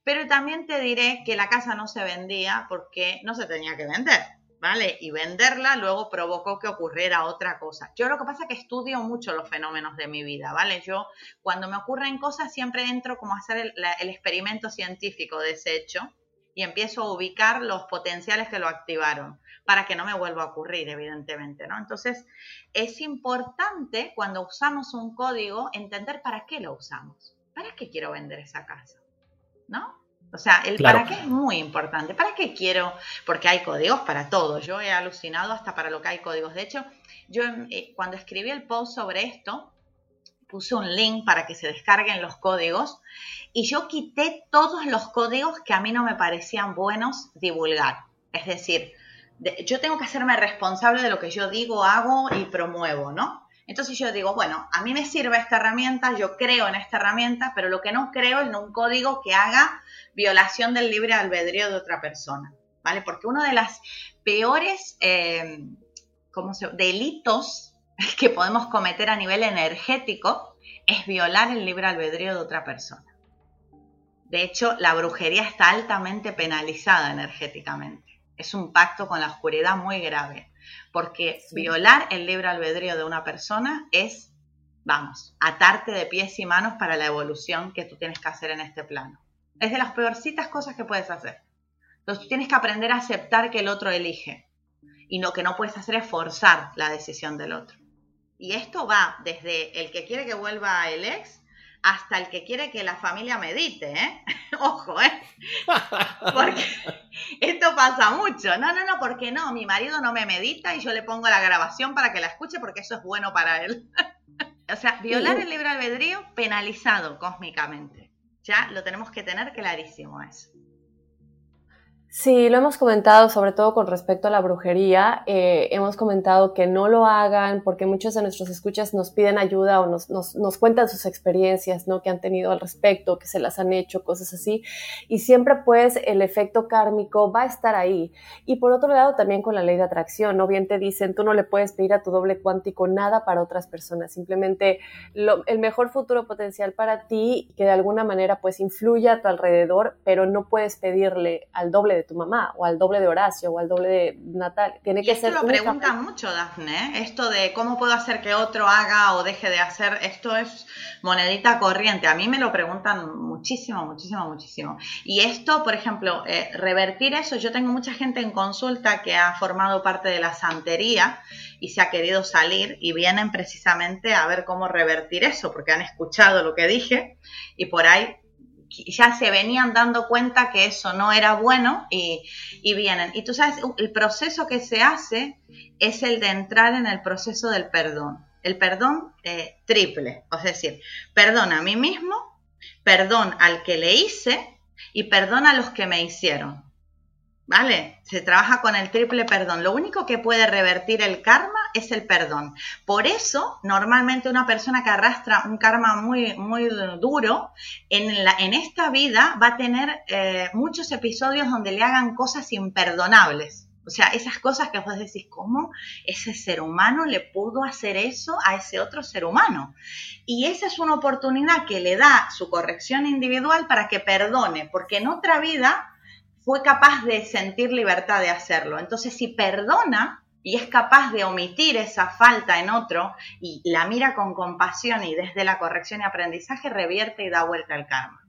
pero también te diré que la casa no se vendía porque no se tenía que vender. ¿Vale? Y venderla luego provocó que ocurriera otra cosa. Yo lo que pasa es que estudio mucho los fenómenos de mi vida, ¿vale? Yo cuando me ocurren cosas siempre entro como a hacer el, el experimento científico de ese hecho y empiezo a ubicar los potenciales que lo activaron para que no me vuelva a ocurrir, evidentemente, ¿no? Entonces, es importante cuando usamos un código entender para qué lo usamos. ¿Para qué quiero vender esa casa? ¿No? O sea, el para qué es muy importante. ¿Para qué quiero? Porque hay códigos para todo. Yo he alucinado hasta para lo que hay códigos. De hecho, yo eh, cuando escribí el post sobre esto, puse un link para que se descarguen los códigos y yo quité todos los códigos que a mí no me parecían buenos divulgar. Es decir, yo tengo que hacerme responsable de lo que yo digo, hago y promuevo, ¿no? Entonces yo digo, bueno, a mí me sirve esta herramienta, yo creo en esta herramienta, pero lo que no creo es en un código que haga violación del libre albedrío de otra persona, ¿vale? Porque uno de las peores eh, ¿cómo se, delitos que podemos cometer a nivel energético es violar el libre albedrío de otra persona. De hecho, la brujería está altamente penalizada energéticamente. Es un pacto con la oscuridad muy grave, porque violar el libre albedrío de una persona es, vamos, atarte de pies y manos para la evolución que tú tienes que hacer en este plano. Es de las peorcitas cosas que puedes hacer. Entonces tú tienes que aprender a aceptar que el otro elige y lo que no puedes hacer es forzar la decisión del otro. Y esto va desde el que quiere que vuelva el ex hasta el que quiere que la familia medite, ¿eh? Ojo, ¿eh? Porque esto pasa mucho. No, no, no, porque no, mi marido no me medita y yo le pongo la grabación para que la escuche porque eso es bueno para él. o sea, violar el libre albedrío penalizado cósmicamente. Ya lo tenemos que tener clarísimo eso. Sí, lo hemos comentado, sobre todo con respecto a la brujería. Eh, hemos comentado que no lo hagan porque muchos de nuestros escuchas nos piden ayuda o nos, nos, nos, cuentan sus experiencias, ¿no? Que han tenido al respecto, que se las han hecho, cosas así. Y siempre, pues, el efecto kármico va a estar ahí. Y por otro lado, también con la ley de atracción, ¿no? Bien te dicen, tú no le puedes pedir a tu doble cuántico nada para otras personas. Simplemente el mejor futuro potencial para ti, que de alguna manera, pues, influya a tu alrededor, pero no puedes pedirle al doble de de tu mamá, o al doble de Horacio, o al doble de Natal. Tiene que esto ser. lo preguntan mucho, Dafne. ¿eh? Esto de cómo puedo hacer que otro haga o deje de hacer, esto es monedita corriente. A mí me lo preguntan muchísimo, muchísimo, muchísimo. Y esto, por ejemplo, eh, revertir eso, yo tengo mucha gente en consulta que ha formado parte de la santería y se ha querido salir y vienen precisamente a ver cómo revertir eso, porque han escuchado lo que dije y por ahí ya se venían dando cuenta que eso no era bueno y, vienen. Y tú sabes, el proceso que se hace es el de entrar en el proceso del perdón. El perdón eh, triple, es decir, perdón a mí mismo, perdón al que le hice y perdón a los que me hicieron. ¿Vale? Se trabaja con el triple perdón. Lo único que puede revertir el karma es el perdón. Por eso, normalmente una persona que arrastra un karma muy, muy duro, en, la, en esta vida va a tener eh, muchos episodios donde le hagan cosas imperdonables. O sea, esas cosas que vos decís, ¿cómo ese ser humano le pudo hacer eso a ese otro ser humano? Y esa es una oportunidad que le da su corrección individual para que perdone, porque en otra vida fue capaz de sentir libertad de hacerlo. Entonces, si perdona y es capaz de omitir esa falta en otro y la mira con compasión y desde la corrección y aprendizaje, revierte y da vuelta al karma.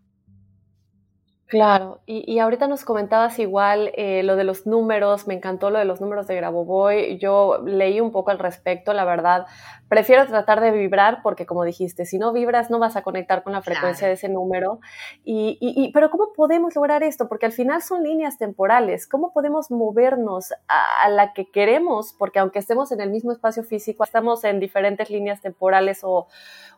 Claro, y, ahorita nos comentabas igual eh, lo de los números, me encantó lo de los números de Grabovoi, yo leí un poco al respecto, la verdad, prefiero tratar de vibrar porque como dijiste, si no vibras no vas a conectar con la frecuencia de ese número, y, y, pero ¿cómo podemos lograr esto? Porque al final son líneas temporales, ¿cómo podemos movernos a, a la que queremos? Porque aunque estemos en el mismo espacio físico, estamos en diferentes líneas temporales o,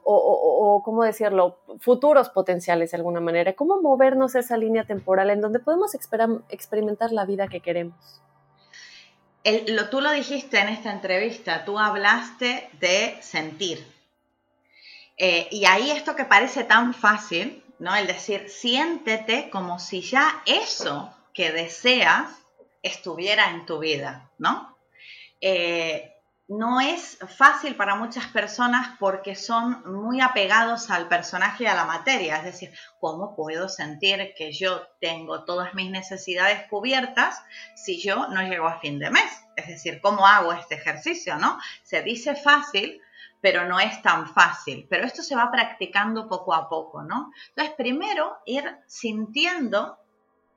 o, ¿cómo decirlo?, futuros potenciales de alguna manera. ¿Cómo movernos esa línea temporal en donde podemos experimentar la vida que queremos? Lo, tú lo dijiste en esta entrevista, tú hablaste de sentir. Eh, y ahí esto que parece tan fácil, ¿no? El decir, siéntete como si ya eso que deseas estuviera en tu vida, ¿no? Eh, no es fácil para muchas personas porque son muy apegados al personaje y a la materia. Es decir, ¿cómo puedo sentir que yo tengo todas mis necesidades cubiertas si yo no llego a fin de mes? Es decir, ¿cómo hago este ejercicio? ¿No? Se dice fácil, pero no es tan fácil. Pero esto se va practicando poco a poco, ¿no? Entonces, primero ir sintiendo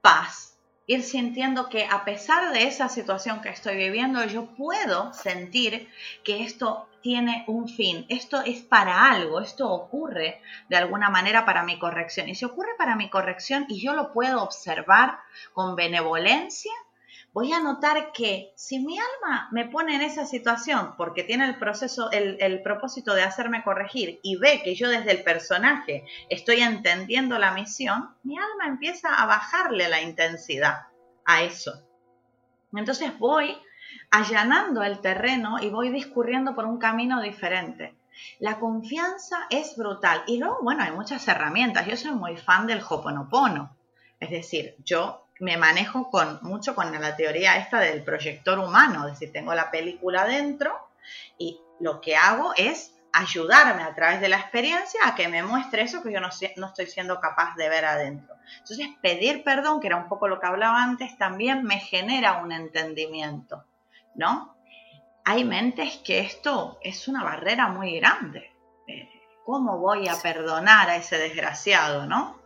paz, ir sintiendo que a pesar de esa situación que estoy viviendo, yo puedo sentir que esto tiene un fin, esto es para algo, esto ocurre de alguna manera para mi corrección. Y si ocurre para mi corrección y yo lo puedo observar con benevolencia, voy a notar que si mi alma me pone en esa situación porque tiene el proceso, el, propósito de hacerme corregir y ve que yo desde el personaje estoy entendiendo la misión, mi alma empieza a bajarle la intensidad a eso. Entonces voy allanando el terreno y voy discurriendo por un camino diferente. La confianza es brutal. Y luego, bueno, hay muchas herramientas. Yo soy muy fan del Hoponopono. Es decir, yo me manejo con, mucho con la teoría esta del proyector humano, es decir, tengo la película dentro y lo que hago es ayudarme a través de la experiencia a que me muestre eso que yo no, estoy siendo capaz de ver adentro. Entonces, pedir perdón, que era un poco lo que hablaba antes, también me genera un entendimiento, ¿no? Hay mentes que esto es una barrera muy grande. Eh, ¿Cómo voy a perdonar a ese desgraciado, no?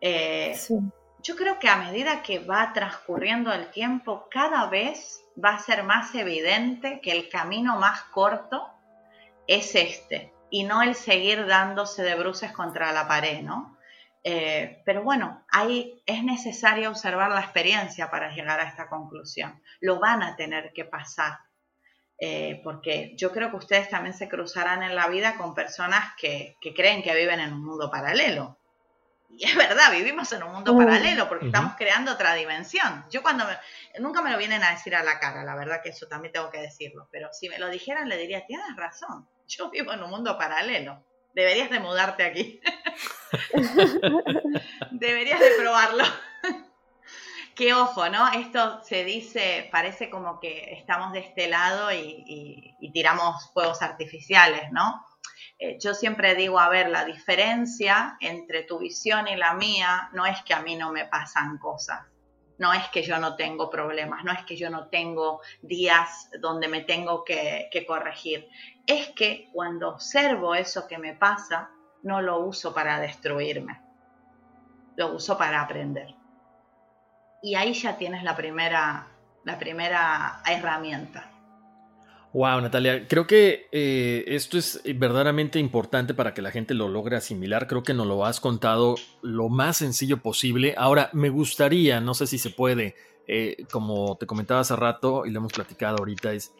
Eh, sí yo creo que a medida que va transcurriendo el tiempo, cada vez va a ser más evidente que el camino más corto es este y no el seguir dándose de bruces contra la pared, ¿no? Eh, pero bueno, ahí es necesario observar la experiencia para llegar a esta conclusión. Lo van a tener que pasar, eh, porque yo creo que ustedes también se cruzarán en la vida con personas que creen que viven en un mundo paralelo y es verdad, vivimos en un mundo paralelo porque estamos creando otra dimensión. Yo cuando nunca me lo vienen a decir a la cara, la verdad que eso también tengo que decirlo, pero si me lo dijeran le diría, tienes razón, yo vivo en un mundo paralelo. Deberías de mudarte aquí. Deberías de probarlo. Qué ojo, ¿no? Esto se dice, parece como que estamos de este lado y tiramos fuegos artificiales, ¿no? Eh, yo siempre digo, a ver, la diferencia entre tu visión y la mía no es que a mí no me pasan cosas, No es que yo no tengo problemas, no es que yo no tengo días donde me tengo que, que corregir. Es que cuando observo eso que me pasa, no lo uso para destruirme, lo uso para aprender. Y ahí ya tienes la primera, la primera herramienta. Wow, Natalia, creo que eh, esto es verdaderamente importante para que la gente lo logre asimilar. Creo que nos lo has contado lo más sencillo posible. Ahora, me gustaría, no sé si se puede, eh, como te comentaba hace rato y lo hemos platicado ahorita, es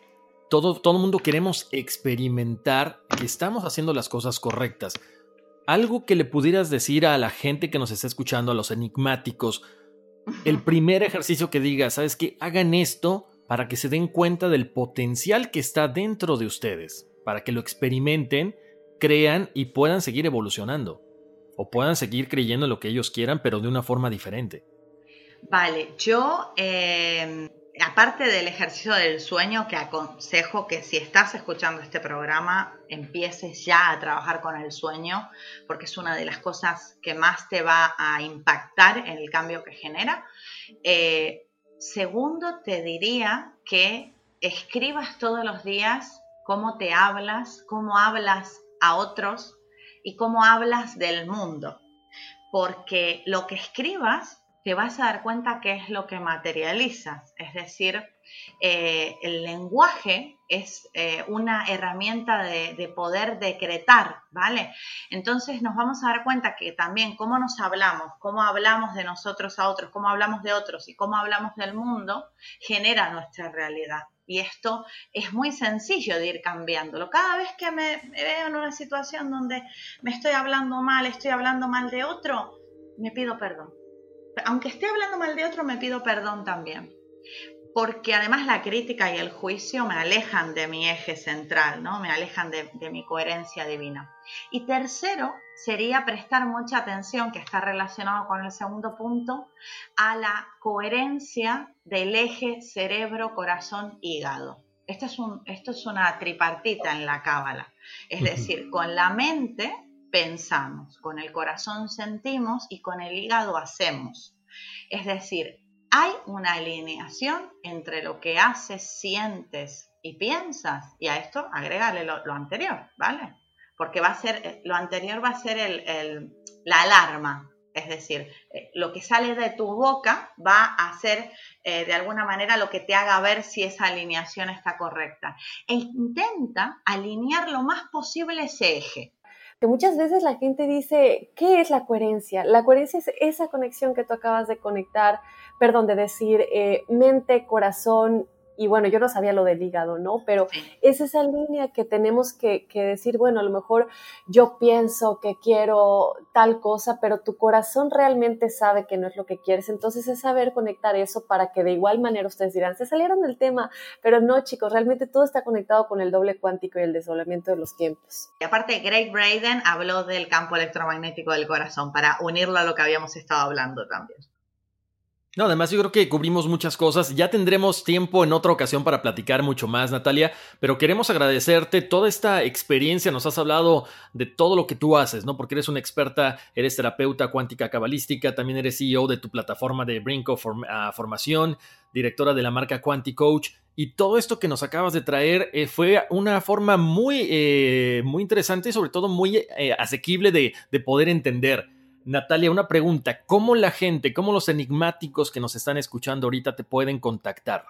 todo, todo el mundo queremos experimentar que estamos haciendo las cosas correctas. Algo que le pudieras decir a la gente que nos está escuchando, a los enigmáticos, el primer ejercicio que diga, ¿sabes qué? Hagan esto para que se den cuenta del potencial que está dentro de ustedes, para que lo experimenten, crean y puedan seguir evolucionando, o puedan seguir creyendo en lo que ellos quieran, pero de una forma diferente. Vale, yo, eh, aparte del ejercicio del sueño, que aconsejo que si estás escuchando este programa, empieces ya a trabajar con el sueño, porque es una de las cosas que más te va a impactar en el cambio que genera. Eh, Segundo, te diría que escribas todos los días cómo te hablas, cómo hablas a otros y cómo hablas del mundo. Porque lo que escribas te vas a dar cuenta que es lo que materializas. Es decir, eh, el lenguaje es eh, una herramienta de, de, poder decretar, ¿vale? Entonces nos vamos a dar cuenta que también cómo nos hablamos, cómo hablamos de nosotros a otros, cómo hablamos de otros y cómo hablamos del mundo, genera nuestra realidad. Y esto es muy sencillo de ir cambiándolo. Cada vez que me veo en una situación donde me estoy hablando mal, estoy hablando mal de otro, me pido perdón aunque esté hablando mal de otro, me pido perdón también. Porque además la crítica y el juicio me alejan de mi eje central, ¿no? Me alejan de, de mi coherencia divina. Y tercero, sería prestar mucha atención, que está relacionado con el segundo punto, a la coherencia del eje cerebro, corazón, hígado. Esto es, un, esto es una tripartita en la cábala. Es decir, con la mente pensamos, con el corazón sentimos y con el hígado hacemos. Es decir, hay una alineación entre lo que haces, sientes y piensas, y a esto agrégale lo, anterior, ¿vale? Porque va a ser, eh, lo anterior va a ser el, la alarma, es decir, eh, lo que sale de tu boca va a ser eh, de alguna manera lo que te haga ver si esa alineación está correcta. E intenta alinear lo más posible ese eje que muchas veces la gente dice, ¿qué es la coherencia? La coherencia es esa conexión que tú acabas de conectar, perdón, de decir eh, mente, corazón y bueno, yo no sabía lo del hígado, ¿no? Pero es esa línea que tenemos que, decir, bueno, a lo mejor yo pienso que quiero tal cosa, pero tu corazón realmente sabe que no es lo que quieres. Entonces es saber conectar eso para que de igual manera ustedes dirán, se salieron del tema, pero no, chicos, realmente todo está conectado con el doble cuántico y el desdoblamiento de los tiempos. Y aparte, Greg Braden habló del campo electromagnético del corazón para unirlo a lo que habíamos estado hablando también. No, además yo creo que cubrimos muchas cosas. Ya tendremos tiempo en otra ocasión para platicar mucho más, Natalia, pero queremos agradecerte toda esta experiencia. Nos has hablado de todo lo que tú haces, ¿no? Porque eres una experta, eres terapeuta cuántica cabalística, también eres CEO de tu plataforma de Brinco ah, Formación, directora de la marca Quanticoach. Y todo esto que nos acabas de traer eh, fue una forma muy, eh, muy interesante y sobre todo muy eh, asequible de, de poder entender. Natalia, una pregunta. ¿Cómo la gente, cómo los enigmáticos que nos están escuchando ahorita te pueden contactar?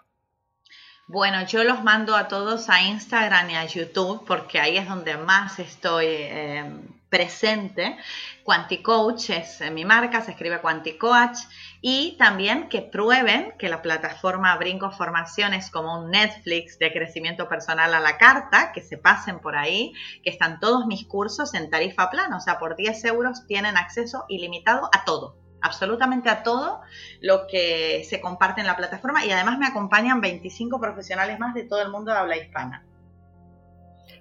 Bueno, yo los mando a todos a Instagram y a YouTube porque ahí es donde más estoy eh, presente. Quanticoach es eh, mi marca, se escribe Quanticoach. Y también que prueben que la plataforma Brinco Formación es como un Netflix de crecimiento personal a la carta, que se pasen por ahí, que están todos mis cursos en tarifa plana, o sea, por 10 euros tienen acceso ilimitado a todo absolutamente a todo lo que se comparte en la plataforma y además me acompañan 25 profesionales más de todo el mundo de habla hispana.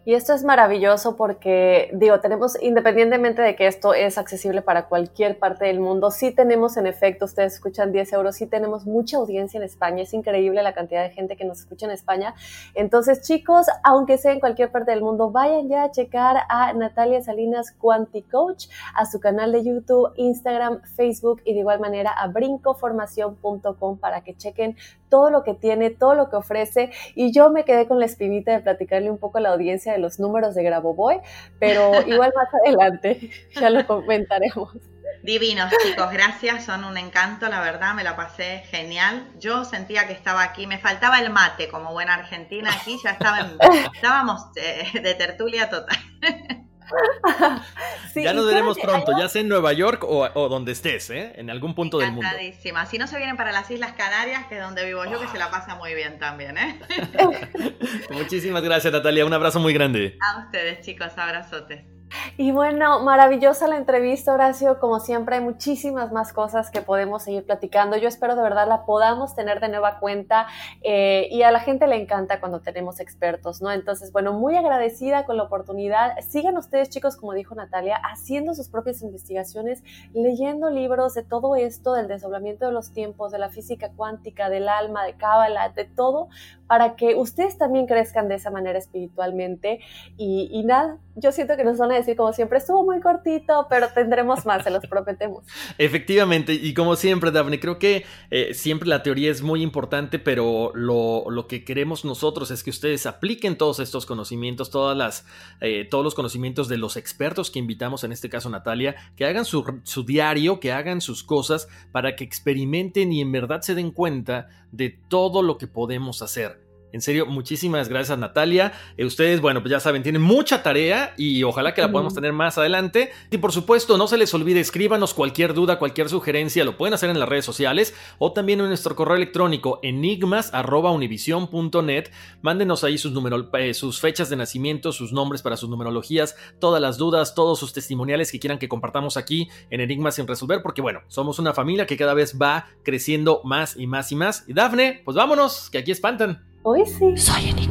Y esto es maravilloso porque, digo, tenemos, independientemente de que esto es accesible para cualquier parte del mundo, sí tenemos en efecto, ustedes escuchan 10 euros, sí tenemos mucha audiencia en España, es increíble la cantidad de gente que nos escucha en España. Entonces, chicos, aunque sea en cualquier parte del mundo, vayan ya a checar a Natalia Salinas Quanti Coach, a su canal de YouTube, Instagram, Facebook y de igual manera a brincoformación.com para que chequen todo lo que tiene, todo lo que ofrece. Y yo me quedé con la espinita de platicarle un poco a la audiencia de los números de Grabovoi, pero igual más adelante ya lo comentaremos. Divinos, chicos, gracias, son un encanto, la verdad, me la pasé genial. Yo sentía que estaba aquí, me faltaba el mate como buena argentina aquí, ya estaba estábamos eh, de tertulia total. ya nos veremos pronto, ya sea en Nueva York o, donde estés, ¿eh? en algún punto del mundo. Si no se vienen para las Islas Canarias, que es donde vivo yo, que se la pasa muy bien también. ¿eh? Muchísimas gracias, Natalia. Un abrazo muy grande. A ustedes, chicos. Abrazotes. Y bueno, maravillosa la entrevista, Horacio. Como siempre, hay muchísimas más cosas que podemos seguir platicando. Yo espero de verdad la podamos tener de nueva cuenta eh, y a la gente le encanta cuando tenemos expertos, ¿no? Entonces, bueno, muy agradecida con la oportunidad. Sigan ustedes, chicos, como dijo Natalia, haciendo sus propias investigaciones, leyendo libros de todo esto, del desdoblamiento de los tiempos, de la física cuántica, del alma, de Cábala, de todo, para que ustedes también crezcan de esa manera espiritualmente. Y, nada, yo siento que nos van a decir, como siempre, estuvo muy cortito, pero tendremos más, se los prometemos. Efectivamente, y como siempre, Daphne, creo que eh, siempre la teoría es muy importante, pero lo, lo, que queremos nosotros es que ustedes apliquen todos estos conocimientos, todas las, eh, todos los conocimientos de los expertos que invitamos, en este caso Natalia, que hagan su, su diario, que hagan sus cosas para que experimenten y en verdad se den cuenta de todo lo que podemos hacer. En serio, muchísimas gracias Natalia. Eh, ustedes, bueno, pues ya saben, tienen mucha tarea y ojalá que la podamos tener más adelante. Y por supuesto, no se les olvide, escríbanos cualquier duda, cualquier sugerencia, lo pueden hacer en las redes sociales o también en nuestro correo electrónico enigmas.univision.net. Mándenos ahí sus, eh, sus fechas de nacimiento, sus nombres para sus numerologías, todas las dudas, todos sus testimoniales que quieran que compartamos aquí en Enigmas sin resolver, porque bueno, somos una familia que cada vez va creciendo más y más y más. Y Dafne, pues vámonos, que aquí espantan. Hoy sí. Soy enigmático.